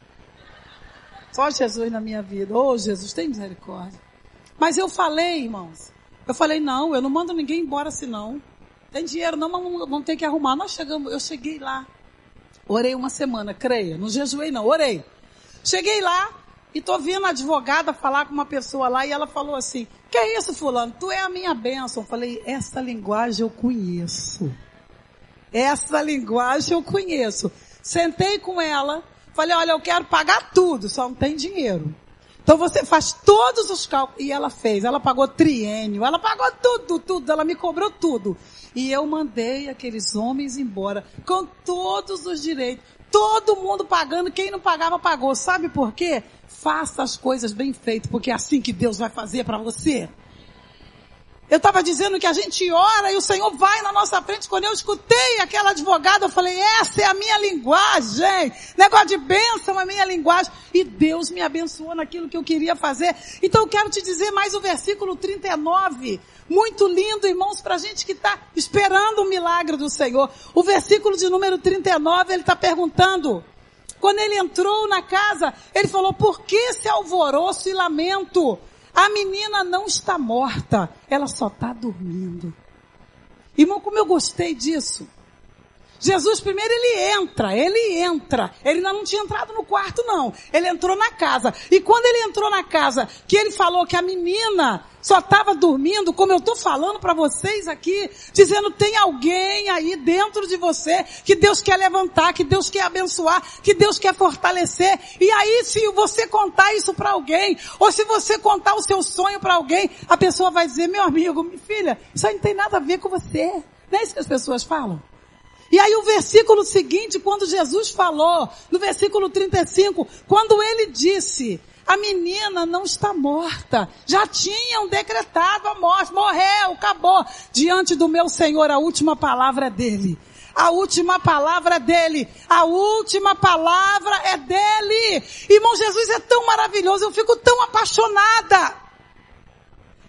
Só Jesus na minha vida. Ô oh, Jesus, tem misericórdia. Mas eu falei, irmãos. Eu falei, não, eu não mando ninguém embora assim não. Tem dinheiro não, mas vamos ter que arrumar. Nós chegamos, eu cheguei lá. Orei uma semana, creia. Não jejuei não, orei. Cheguei lá e tô vendo a advogada falar com uma pessoa lá e ela falou assim, que é isso fulano? Tu é a minha bênção. Eu falei, essa linguagem eu conheço. Essa linguagem eu conheço. Sentei com ela, Falei, olha, eu quero pagar tudo, só não tem dinheiro. Então você faz todos os cálculos. E ela fez, ela pagou triênio, ela pagou tudo, tudo, ela me cobrou tudo. E eu mandei aqueles homens embora com todos os direitos. Todo mundo pagando, quem não pagava pagou. Sabe por quê? Faça as coisas bem feitas, porque é assim que Deus vai fazer para você. Eu estava dizendo que a gente ora e o Senhor vai na nossa frente. Quando eu escutei aquela advogada, eu falei, essa é a minha linguagem. Negócio de bênção é a minha linguagem. E Deus me abençoou naquilo que eu queria fazer. Então eu quero te dizer mais o versículo 39. Muito lindo, irmãos, para a gente que está esperando o milagre do Senhor. O versículo de número 39, ele está perguntando. Quando ele entrou na casa, ele falou, por que esse alvoroço e lamento? A menina não está morta, ela só está dormindo. Irmão, como eu gostei disso. Jesus primeiro ele entra, ele entra. Ele ainda não tinha entrado no quarto não. Ele entrou na casa. E quando ele entrou na casa, que ele falou que a menina só estava dormindo, como eu estou falando para vocês aqui, dizendo tem alguém aí dentro de você que Deus quer levantar, que Deus quer abençoar, que Deus quer fortalecer. E aí se você contar isso para alguém, ou se você contar o seu sonho para alguém, a pessoa vai dizer, meu amigo, minha filha, isso aí não tem nada a ver com você. Não é isso que as pessoas falam? E aí o versículo seguinte, quando Jesus falou, no versículo 35, quando ele disse, a menina não está morta. Já tinham decretado a morte. Morreu, acabou. Diante do meu Senhor, a última palavra é dele. A última palavra é dele. A última palavra é dele. Irmão, Jesus é tão maravilhoso. Eu fico tão apaixonada.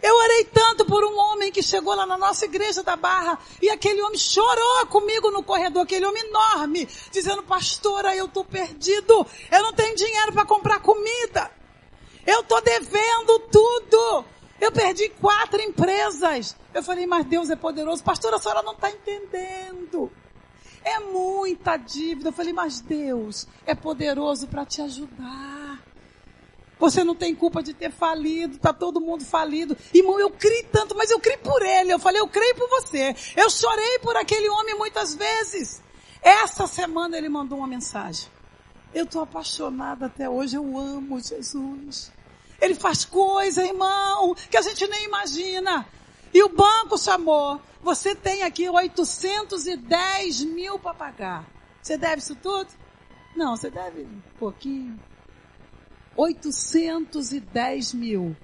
Eu orei tanto por um homem que chegou lá na nossa igreja da Barra e aquele homem chorou comigo no corredor, aquele homem enorme, dizendo, pastora, eu estou perdido, eu não tenho dinheiro para comprar comida. Eu estou devendo tudo. Eu perdi quatro empresas. Eu falei, mas Deus é poderoso. Pastor, a senhora não está entendendo. É muita dívida. Eu falei, mas Deus é poderoso para te ajudar. Você não tem culpa de ter falido, tá todo mundo falido. Irmão, eu criei tanto, mas eu criei por ele. Eu falei, eu creio por você. Eu chorei por aquele homem muitas vezes. Essa semana ele mandou uma mensagem. Eu estou apaixonada até hoje, eu amo Jesus. Ele faz coisa, irmão, que a gente nem imagina. E o banco chamou. Você tem aqui 810 mil para pagar. Você deve isso tudo? Não, você deve um pouquinho. 810 mil.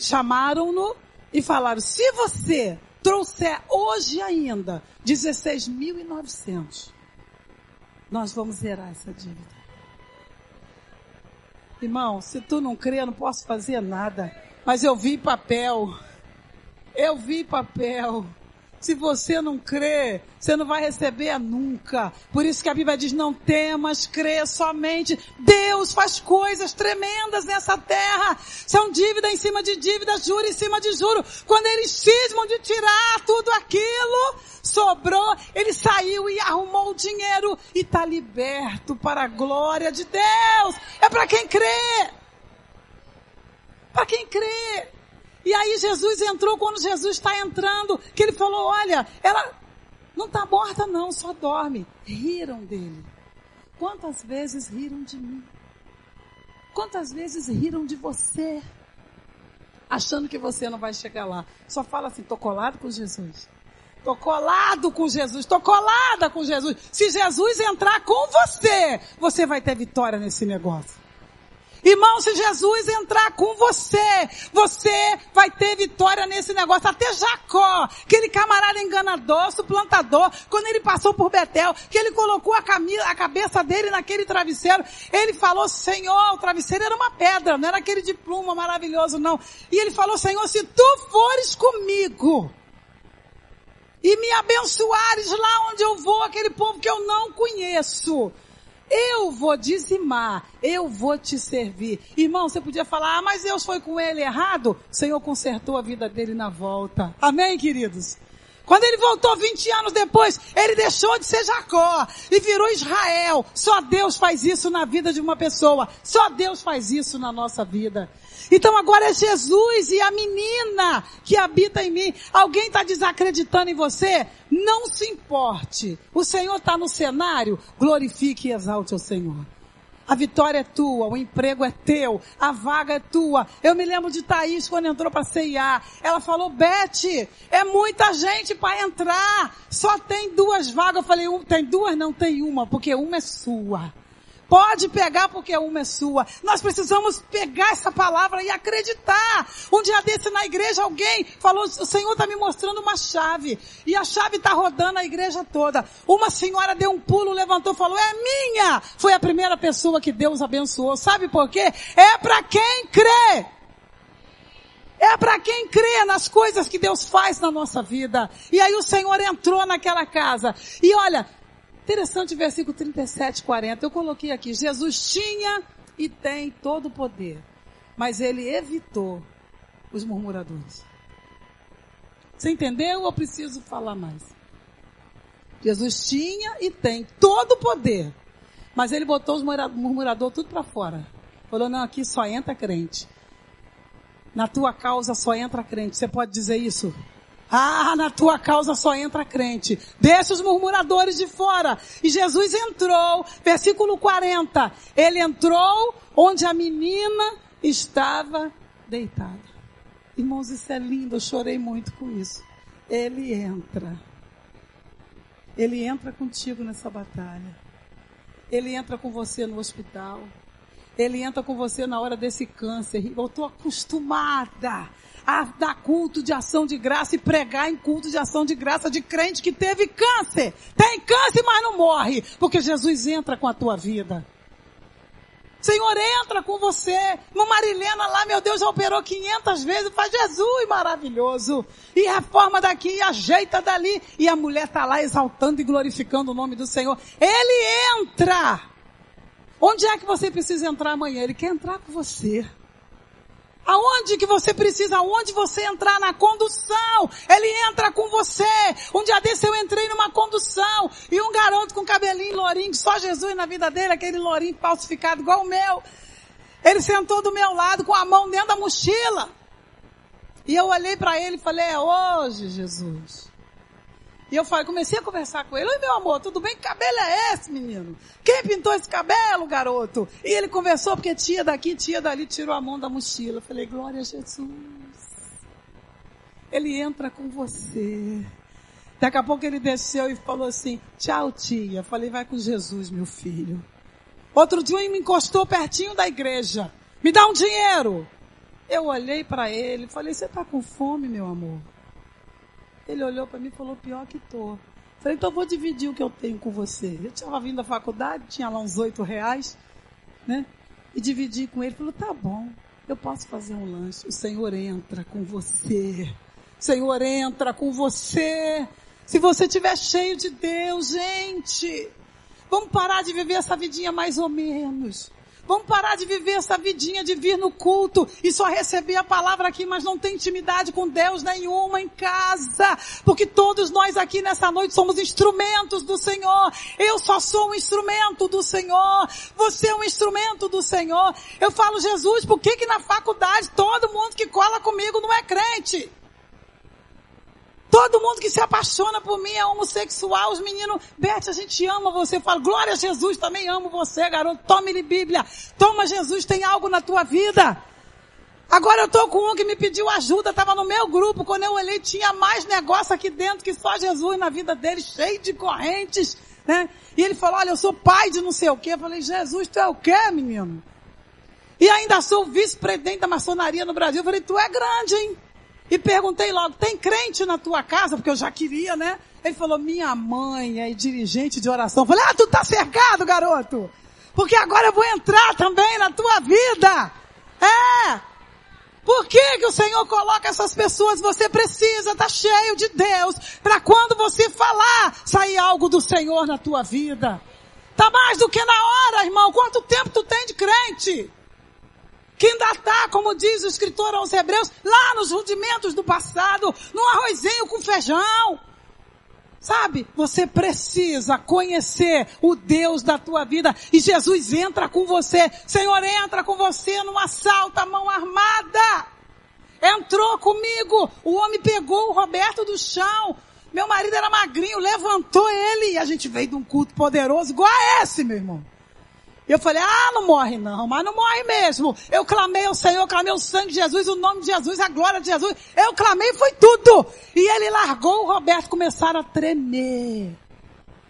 Chamaram-no e falaram, se você trouxer hoje ainda 16.900, nós vamos zerar essa dívida. Irmão, se tu não crê, eu não posso fazer nada. Mas eu vi papel. Eu vi papel. Se você não crê, você não vai receber nunca. Por isso que a Bíblia diz, não temas, crê somente. Deus faz coisas tremendas nessa terra. São dívida em cima de dívida, juro em cima de juro. Quando eles cismam de tirar tudo aquilo, sobrou, ele saiu e arrumou o dinheiro e está liberto para a glória de Deus. É para quem crê. Para quem crê. E aí Jesus entrou quando Jesus está entrando, que ele falou, olha, ela não está morta não, só dorme. Riram dele. Quantas vezes riram de mim? Quantas vezes riram de você? Achando que você não vai chegar lá. Só fala assim, tô colado com Jesus. Tô colado com Jesus, tô colada com Jesus. Se Jesus entrar com você, você vai ter vitória nesse negócio. Irmão, se Jesus entrar com você, você vai ter vitória nesse negócio. Até Jacó, aquele camarada enganador, suplantador, quando ele passou por Betel, que ele colocou a, camisa, a cabeça dele naquele travesseiro, ele falou, Senhor, o travesseiro era uma pedra, não era aquele de pluma maravilhoso, não. E ele falou, Senhor, se tu fores comigo, e me abençoares lá onde eu vou, aquele povo que eu não conheço. Eu vou dizimar, eu vou te servir. Irmão, você podia falar, ah, mas Deus foi com ele errado. O Senhor consertou a vida dele na volta. Amém, queridos? Quando ele voltou 20 anos depois, ele deixou de ser Jacó e virou Israel. Só Deus faz isso na vida de uma pessoa. Só Deus faz isso na nossa vida. Então agora é Jesus e a menina que habita em mim. Alguém está desacreditando em você? Não se importe. O Senhor está no cenário. Glorifique e exalte o Senhor. A vitória é tua, o emprego é teu, a vaga é tua. Eu me lembro de Thaís quando entrou para CIA. Ela falou, Beth, é muita gente para entrar. Só tem duas vagas. Eu falei, tem duas? Não, tem uma, porque uma é sua. Pode pegar porque uma é sua. Nós precisamos pegar essa palavra e acreditar. Um dia desse na igreja alguém falou, o Senhor está me mostrando uma chave. E a chave está rodando a igreja toda. Uma senhora deu um pulo, levantou, falou, é minha. Foi a primeira pessoa que Deus abençoou. Sabe por quê? É para quem crê. É para quem crê nas coisas que Deus faz na nossa vida. E aí o Senhor entrou naquela casa. E olha, Interessante versículo 37, 40. Eu coloquei aqui. Jesus tinha e tem todo o poder. Mas ele evitou os murmuradores. Você entendeu ou preciso falar mais? Jesus tinha e tem todo o poder. Mas ele botou os murmuradores tudo para fora. Falou, não, aqui só entra crente. Na tua causa só entra crente. Você pode dizer isso? Ah, na tua causa só entra crente. Deixa os murmuradores de fora. E Jesus entrou, versículo 40. Ele entrou onde a menina estava deitada. Irmãos, isso é lindo, eu chorei muito com isso. Ele entra. Ele entra contigo nessa batalha. Ele entra com você no hospital. Ele entra com você na hora desse câncer. Eu estou acostumada a dar culto de ação de graça e pregar em culto de ação de graça de crente que teve câncer. Tem câncer, mas não morre, porque Jesus entra com a tua vida. Senhor, entra com você. No Marilena lá, meu Deus, já operou 500 vezes. Faz Jesus maravilhoso. E reforma daqui, e ajeita dali. E a mulher está lá exaltando e glorificando o nome do Senhor. Ele entra. Onde é que você precisa entrar amanhã? Ele quer entrar com você. Aonde que você precisa, aonde você entrar na condução, ele entra com você. Um dia desse eu entrei numa condução e um garoto com cabelinho lourinho, só Jesus na vida dele, aquele lourinho falsificado igual o meu. Ele sentou do meu lado com a mão dentro da mochila. E eu olhei para ele e falei, é hoje, Jesus. E eu falei, comecei a conversar com ele. Oi, meu amor, tudo bem? Que cabelo é esse, menino? Quem pintou esse cabelo, garoto? E ele conversou porque tia daqui, tia dali tirou a mão da mochila. Eu falei, glória a Jesus. Ele entra com você. Daqui a pouco ele desceu e falou assim, tchau tia. Eu falei, vai com Jesus, meu filho. Outro dia ele me encostou pertinho da igreja. Me dá um dinheiro. Eu olhei para ele e falei, você está com fome, meu amor? Ele olhou para mim e falou, pior que tô. Falei, então vou dividir o que eu tenho com você. Eu tinha vindo da faculdade, tinha lá uns oito reais, né? E dividi com ele. Falou, tá bom, eu posso fazer um lanche. O Senhor entra com você. Senhor entra com você. Se você estiver cheio de Deus, gente, vamos parar de viver essa vidinha mais ou menos. Vamos parar de viver essa vidinha de vir no culto e só receber a palavra aqui, mas não tem intimidade com Deus nenhuma em casa. Porque todos nós aqui nessa noite somos instrumentos do Senhor. Eu só sou um instrumento do Senhor. Você é um instrumento do Senhor. Eu falo, Jesus, por que que na faculdade todo mundo que cola comigo não é crente? Todo mundo que se apaixona por mim é homossexual. Os meninos, Beth, a gente ama você. Eu falo, glória a Jesus, também amo você, garoto. Tome-lhe Bíblia. Toma Jesus, tem algo na tua vida. Agora eu tô com um que me pediu ajuda, tava no meu grupo. Quando eu olhei, tinha mais negócio aqui dentro que só Jesus na vida dele, cheio de correntes, né? E ele falou, olha, eu sou pai de não sei o quê. Eu falei, Jesus, tu é o quê, menino? E ainda sou vice-presidente da maçonaria no Brasil. Eu falei, tu é grande, hein? E perguntei logo, tem crente na tua casa? Porque eu já queria, né? Ele falou, minha mãe é dirigente de oração. Eu falei, ah, tu tá cercado, garoto. Porque agora eu vou entrar também na tua vida. É. Por que, que o Senhor coloca essas pessoas? Você precisa estar tá cheio de Deus para quando você falar, sair algo do Senhor na tua vida. Tá mais do que na hora, irmão. Quanto tempo tu tem de crente? Que ainda está, como diz o escritor aos Hebreus, lá nos rudimentos do passado, no arrozinho com feijão. Sabe? Você precisa conhecer o Deus da tua vida e Jesus entra com você. Senhor entra com você no assalto à mão armada. Entrou comigo. O homem pegou o Roberto do chão. Meu marido era magrinho, levantou ele e a gente veio de um culto poderoso igual a esse, meu irmão. Eu falei, ah, não morre não, mas não morre mesmo. Eu clamei ao Senhor, clamei o sangue de Jesus, o nome de Jesus, a glória de Jesus. Eu clamei foi tudo. E ele largou o Roberto, começaram a tremer.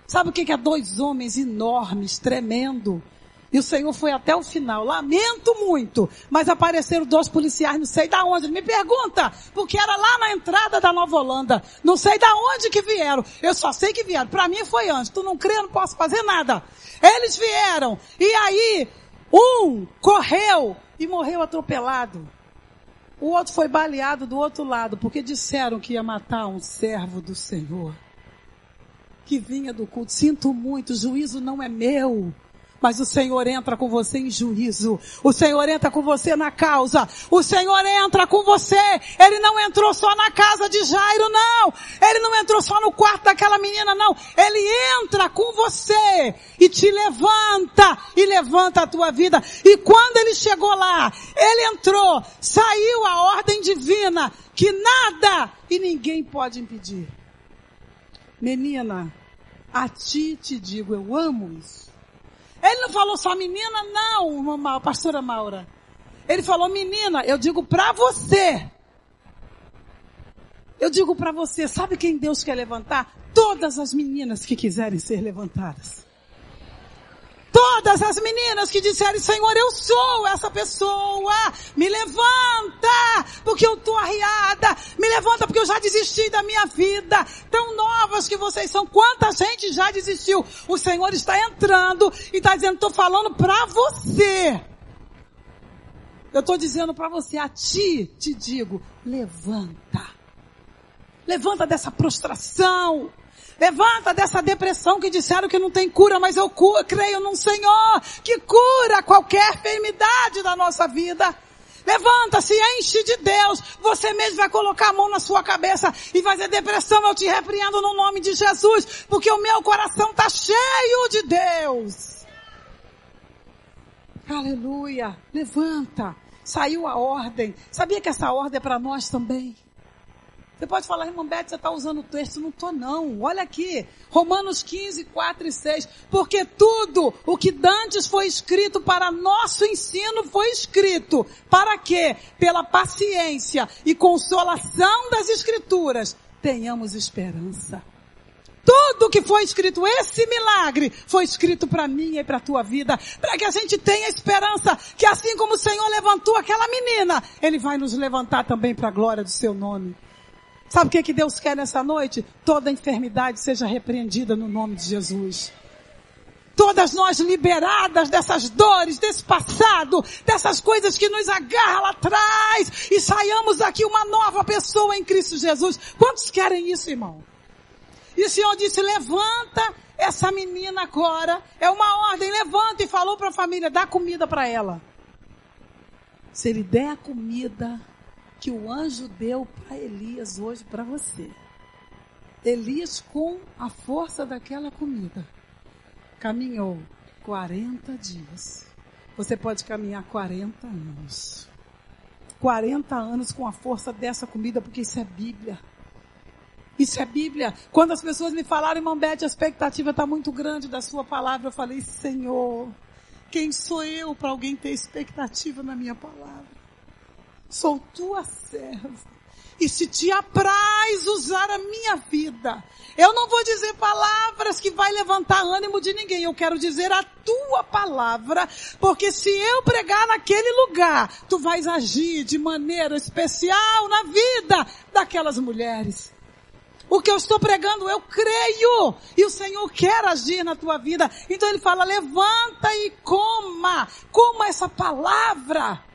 Sabe o que é dois homens enormes, tremendo? E o Senhor foi até o final. Lamento muito, mas apareceram dois policiais, não sei da onde. Me pergunta, porque era lá na entrada da Nova Holanda. Não sei da onde que vieram. Eu só sei que vieram. Para mim foi antes. Tu não crê, eu não posso fazer nada. Eles vieram. E aí, um correu e morreu atropelado. O outro foi baleado do outro lado, porque disseram que ia matar um servo do Senhor. Que vinha do culto. Sinto muito, o juízo não é meu. Mas o Senhor entra com você em juízo. O Senhor entra com você na causa. O Senhor entra com você. Ele não entrou só na casa de Jairo, não. Ele não entrou só no quarto daquela menina, não. Ele entra com você e te levanta e levanta a tua vida. E quando ele chegou lá, ele entrou, saiu a ordem divina que nada e ninguém pode impedir. Menina, a ti te digo, eu amo isso. Ele não falou só menina, não, pastora Maura. Ele falou menina, eu digo para você. Eu digo para você, sabe quem Deus quer levantar? Todas as meninas que quiserem ser levantadas. Todas as meninas que disserem, Senhor, eu sou essa pessoa, me levanta, porque eu tô arriada, me levanta porque eu já desisti da minha vida, tão novas que vocês são, quanta gente já desistiu. O Senhor está entrando e está dizendo, estou falando para você. Eu estou dizendo para você, a ti te digo, levanta. Levanta dessa prostração. Levanta dessa depressão que disseram que não tem cura, mas eu creio num Senhor que cura qualquer enfermidade da nossa vida. Levanta-se, enche de Deus. Você mesmo vai colocar a mão na sua cabeça e vai dizer depressão, eu te repreendo no nome de Jesus, porque o meu coração está cheio de Deus. Aleluia. Levanta. Saiu a ordem. Sabia que essa ordem é para nós também? Você pode falar, irmão Beto, você está usando o texto. Não estou não. Olha aqui. Romanos 15, 4 e 6. Porque tudo o que dantes foi escrito para nosso ensino foi escrito. Para que, pela paciência e consolação das escrituras, tenhamos esperança. Tudo que foi escrito, esse milagre, foi escrito para mim e para a tua vida, para que a gente tenha esperança que assim como o Senhor levantou aquela menina, Ele vai nos levantar também para a glória do seu nome. Sabe o que, que Deus quer nessa noite? Toda enfermidade seja repreendida no nome de Jesus. Todas nós liberadas dessas dores, desse passado, dessas coisas que nos agarram lá atrás e saiamos daqui uma nova pessoa em Cristo Jesus. Quantos querem isso, irmão? E o Senhor disse, levanta essa menina agora. É uma ordem, levanta e falou para a família, dá comida para ela. Se ele der a comida que o anjo deu para Elias hoje para você. Elias com a força daquela comida caminhou 40 dias. Você pode caminhar 40 anos. 40 anos com a força dessa comida, porque isso é Bíblia. Isso é Bíblia. Quando as pessoas me falaram, irmão Bete, a expectativa está muito grande da sua palavra, eu falei, Senhor, quem sou eu para alguém ter expectativa na minha palavra? Sou tua serva e se te apraz usar a minha vida. Eu não vou dizer palavras que vai levantar ânimo de ninguém. Eu quero dizer a tua palavra, porque se eu pregar naquele lugar, tu vais agir de maneira especial na vida daquelas mulheres. O que eu estou pregando, eu creio. E o Senhor quer agir na tua vida. Então ele fala, levanta e coma. Coma essa palavra.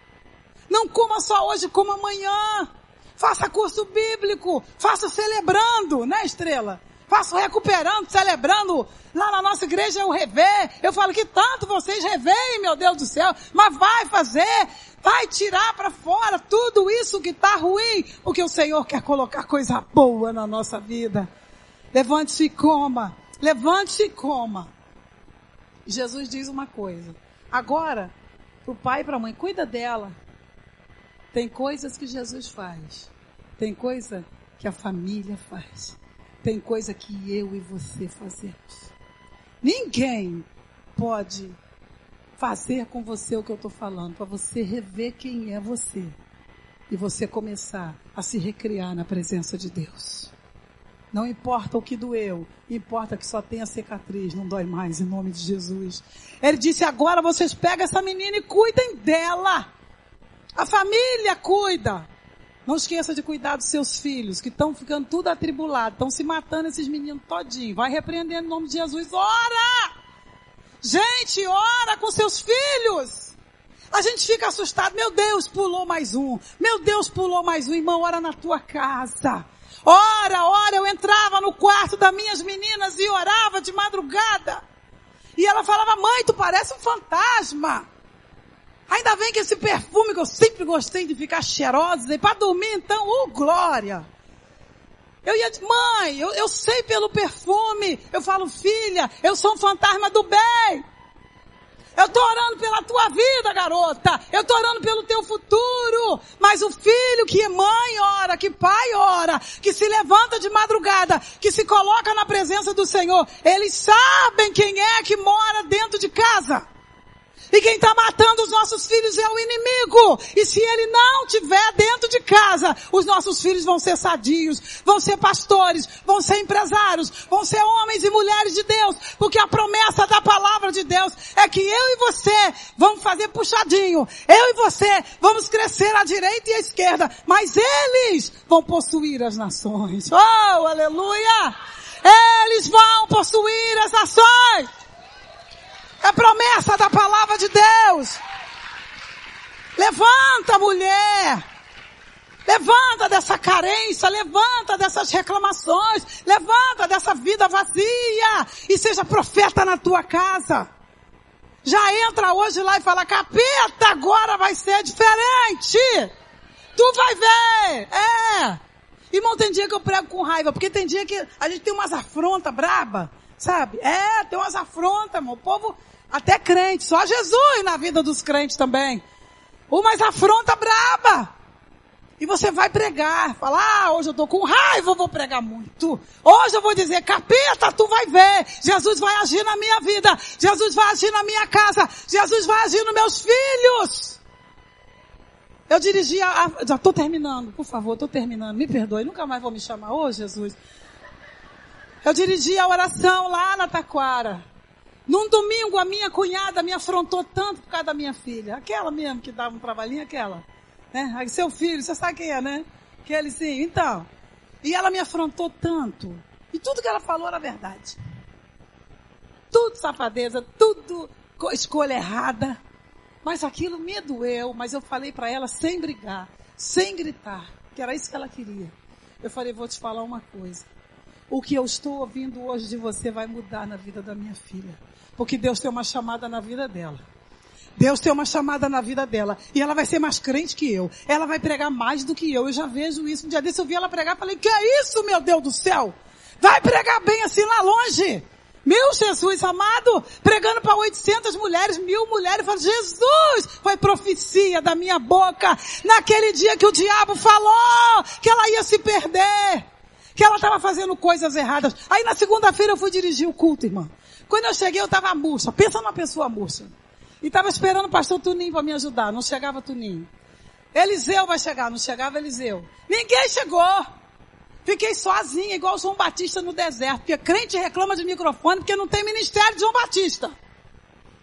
Não coma só hoje, coma amanhã. Faça curso bíblico. Faça celebrando, né, Estrela? Faça recuperando, celebrando. Lá na nossa igreja o rever. Eu falo que tanto vocês reveem, meu Deus do céu. Mas vai fazer. Vai tirar para fora tudo isso que está ruim. Porque o Senhor quer colocar coisa boa na nossa vida. Levante-se e coma. Levante-se e coma. Jesus diz uma coisa. Agora, para o pai e para a mãe, cuida dela. Tem coisas que Jesus faz. Tem coisa que a família faz. Tem coisa que eu e você fazemos. Ninguém pode fazer com você o que eu estou falando, para você rever quem é você. E você começar a se recriar na presença de Deus. Não importa o que doeu, importa que só tenha cicatriz, não dói mais, em nome de Jesus. Ele disse: agora vocês pegam essa menina e cuidem dela. A família cuida. Não esqueça de cuidar dos seus filhos, que estão ficando tudo atribulados, estão se matando esses meninos todinho. Vai repreendendo em nome de Jesus. Ora! Gente, ora com seus filhos. A gente fica assustado. Meu Deus, pulou mais um. Meu Deus, pulou mais um. Irmão, ora na tua casa. Ora, ora, eu entrava no quarto das minhas meninas e orava de madrugada. E ela falava, mãe, tu parece um fantasma. Ainda bem que esse perfume que eu sempre gostei de ficar cheirosa, e para dormir então, oh glória! Eu ia dizer, mãe, eu, eu sei pelo perfume. Eu falo, filha, eu sou um fantasma do bem. Eu estou orando pela tua vida, garota. Eu estou orando pelo teu futuro. Mas o filho que mãe ora, que pai ora, que se levanta de madrugada, que se coloca na presença do Senhor, eles sabem quem é que mora dentro de casa. E quem está matando os nossos filhos é o inimigo. E se ele não tiver dentro de casa, os nossos filhos vão ser sadios, vão ser pastores, vão ser empresários, vão ser homens e mulheres de Deus. Porque a promessa da palavra de Deus é que eu e você vamos fazer puxadinho. Eu e você vamos crescer à direita e à esquerda. Mas eles vão possuir as nações. Oh, aleluia! Eles vão possuir as nações. É promessa da palavra de Deus. Levanta, mulher. Levanta dessa carência, levanta dessas reclamações, levanta dessa vida vazia e seja profeta na tua casa. Já entra hoje lá e fala, capeta, agora vai ser diferente. Tu vai ver. É. Irmão, tem dia que eu prego com raiva, porque tem dia que a gente tem umas afrontas braba, sabe? É, tem umas afrontas, irmão. O povo até crente, só Jesus na vida dos crentes também. Umas afronta braba. E você vai pregar, falar, ah, hoje eu tô com raiva, eu vou pregar muito. Hoje eu vou dizer, capeta, tu vai ver. Jesus vai agir na minha vida. Jesus vai agir na minha casa. Jesus vai agir nos meus filhos. Eu dirigia, a, já tô terminando, por favor, tô terminando, me perdoe, nunca mais vou me chamar, ô oh, Jesus. Eu dirigi a oração lá na Taquara. Num domingo, a minha cunhada me afrontou tanto por causa da minha filha. Aquela mesmo que dava um trabalhinho, aquela. Né? Seu filho, você sabe quem é, né? Aquele sim. Então. E ela me afrontou tanto. E tudo que ela falou era verdade. tudo safadeza, tudo escolha errada. Mas aquilo me doeu, mas eu falei para ela sem brigar, sem gritar, que era isso que ela queria. Eu falei, vou te falar uma coisa. O que eu estou ouvindo hoje de você vai mudar na vida da minha filha. Porque Deus tem uma chamada na vida dela. Deus tem uma chamada na vida dela. E ela vai ser mais crente que eu. Ela vai pregar mais do que eu. Eu já vejo isso. Um dia desse eu vi ela pregar e falei, que é isso, meu Deus do céu? Vai pregar bem assim lá longe. Meu Jesus amado, pregando para 800 mulheres, mil mulheres, falando, Jesus, foi profecia da minha boca, naquele dia que o diabo falou que ela ia se perder, que ela estava fazendo coisas erradas. Aí na segunda-feira eu fui dirigir o culto, irmã. Quando eu cheguei eu estava murcha, pensa numa pessoa murcha. E estava esperando o pastor Tuninho para me ajudar. Não chegava Tuninho. Eliseu vai chegar, não chegava Eliseu. Ninguém chegou. Fiquei sozinha, igual João Batista no deserto. Porque crente reclama de microfone porque não tem ministério de João Batista.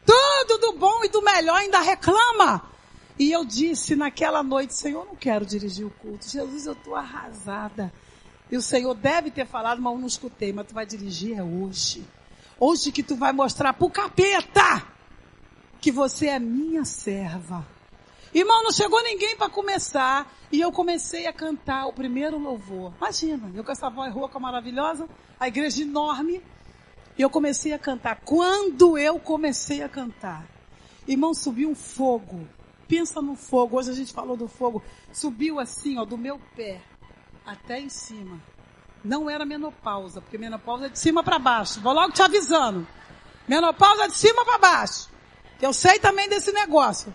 Tudo do bom e do melhor ainda reclama. E eu disse naquela noite, Senhor, eu não quero dirigir o culto. Jesus, eu estou arrasada. E o Senhor deve ter falado, mas eu não escutei. Mas tu vai dirigir é hoje. Hoje que tu vai mostrar pro capeta que você é minha serva. Irmão, não chegou ninguém para começar e eu comecei a cantar o primeiro louvor. Imagina, eu com essa voz rouca maravilhosa, a igreja enorme, e eu comecei a cantar. Quando eu comecei a cantar, irmão, subiu um fogo. Pensa no fogo, hoje a gente falou do fogo. Subiu assim, ó, do meu pé até em cima. Não era menopausa, porque menopausa é de cima para baixo. Vou logo te avisando. Menopausa é de cima para baixo. Eu sei também desse negócio.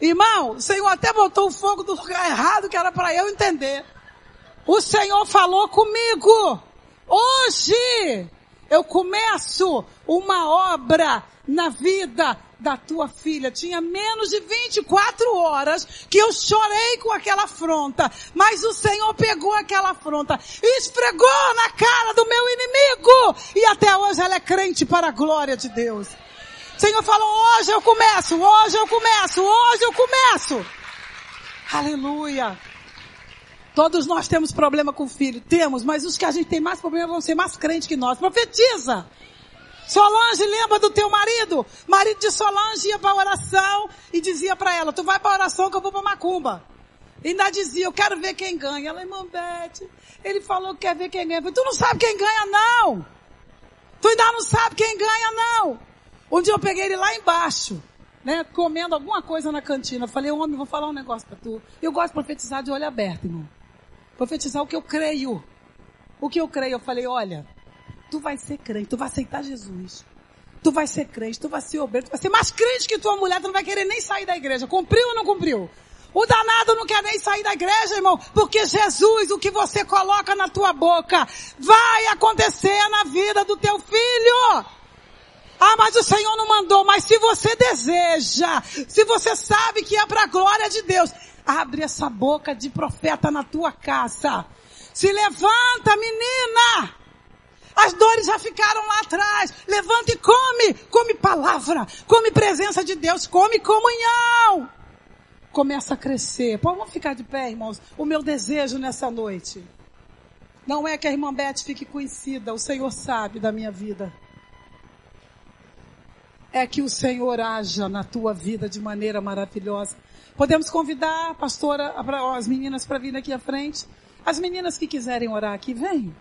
Irmão, o Senhor até botou o fogo do lugar errado que era para eu entender. O Senhor falou comigo. Hoje eu começo uma obra na vida da tua filha. Tinha menos de 24 horas que eu chorei com aquela afronta. Mas o Senhor pegou aquela afronta e esfregou na cara do meu inimigo. E até hoje ela é crente para a glória de Deus. Senhor falou, hoje eu começo, hoje eu começo, hoje eu começo. Aleluia. Todos nós temos problema com o filho, temos, mas os que a gente tem mais problema vão ser mais crentes que nós. Profetiza. Solange, lembra do teu marido? Marido de Solange ia para oração e dizia para ela, tu vai para oração que eu vou para macumba. E ainda dizia, eu quero ver quem ganha. Ela, irmã Beth, ele falou que quer ver quem ganha. falei, tu não sabe quem ganha não. Tu ainda não sabe quem ganha não. Um dia eu peguei ele lá embaixo, né, comendo alguma coisa na cantina. Eu falei, homem, vou falar um negócio para tu. Eu gosto de profetizar de olho aberto, irmão. Profetizar o que eu creio. O que eu creio. Eu falei, olha, tu vai ser crente, tu vai aceitar Jesus. Tu vai ser crente, tu vai ser obreiro, tu vai ser mais crente que tua mulher, tu não vai querer nem sair da igreja. Cumpriu ou não cumpriu? O danado não quer nem sair da igreja, irmão, porque Jesus, o que você coloca na tua boca, vai acontecer na vida do teu filho. Ah, mas o Senhor não mandou. Mas se você deseja, se você sabe que é para a glória de Deus, abre essa boca de profeta na tua casa. Se levanta, menina! As dores já ficaram lá atrás. Levanta e come. Come palavra. Come presença de Deus. Come comunhão. Começa a crescer. Pô, vamos ficar de pé, irmãos. O meu desejo nessa noite. Não é que a irmã Beth fique conhecida. O Senhor sabe da minha vida é que o Senhor haja na tua vida de maneira maravilhosa. Podemos convidar a pastora, as meninas para vir aqui à frente. As meninas que quiserem orar aqui, vem.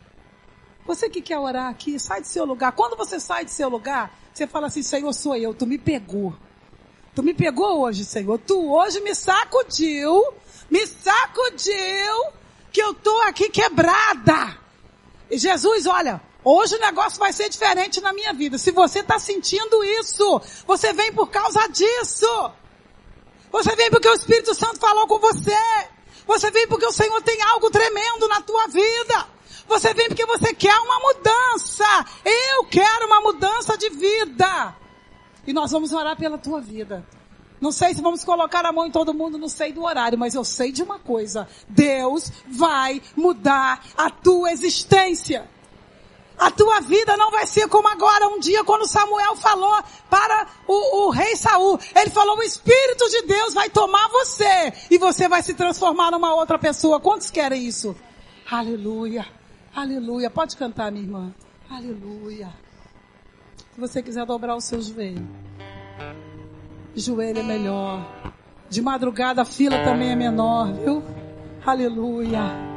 Você que quer orar aqui, sai do seu lugar. Quando você sai do seu lugar, você fala assim, Senhor, sou eu, tu me pegou. Tu me pegou hoje, Senhor. Tu hoje me sacudiu, me sacudiu, que eu tô aqui quebrada. E Jesus, olha, Hoje o negócio vai ser diferente na minha vida. Se você está sentindo isso, você vem por causa disso. Você vem porque o Espírito Santo falou com você. Você vem porque o Senhor tem algo tremendo na tua vida. Você vem porque você quer uma mudança. Eu quero uma mudança de vida. E nós vamos orar pela tua vida. Não sei se vamos colocar a mão em todo mundo, não sei do horário, mas eu sei de uma coisa. Deus vai mudar a tua existência. A tua vida não vai ser como agora, um dia quando Samuel falou para o, o, rei Saul. Ele falou, o Espírito de Deus vai tomar você e você vai se transformar numa outra pessoa. Quantos querem isso? Aleluia, aleluia. Pode cantar, minha irmã. Aleluia, Se você quiser dobrar o seu joelho. Joelho é melhor. De madrugada a fila também é menor, viu? Aleluia.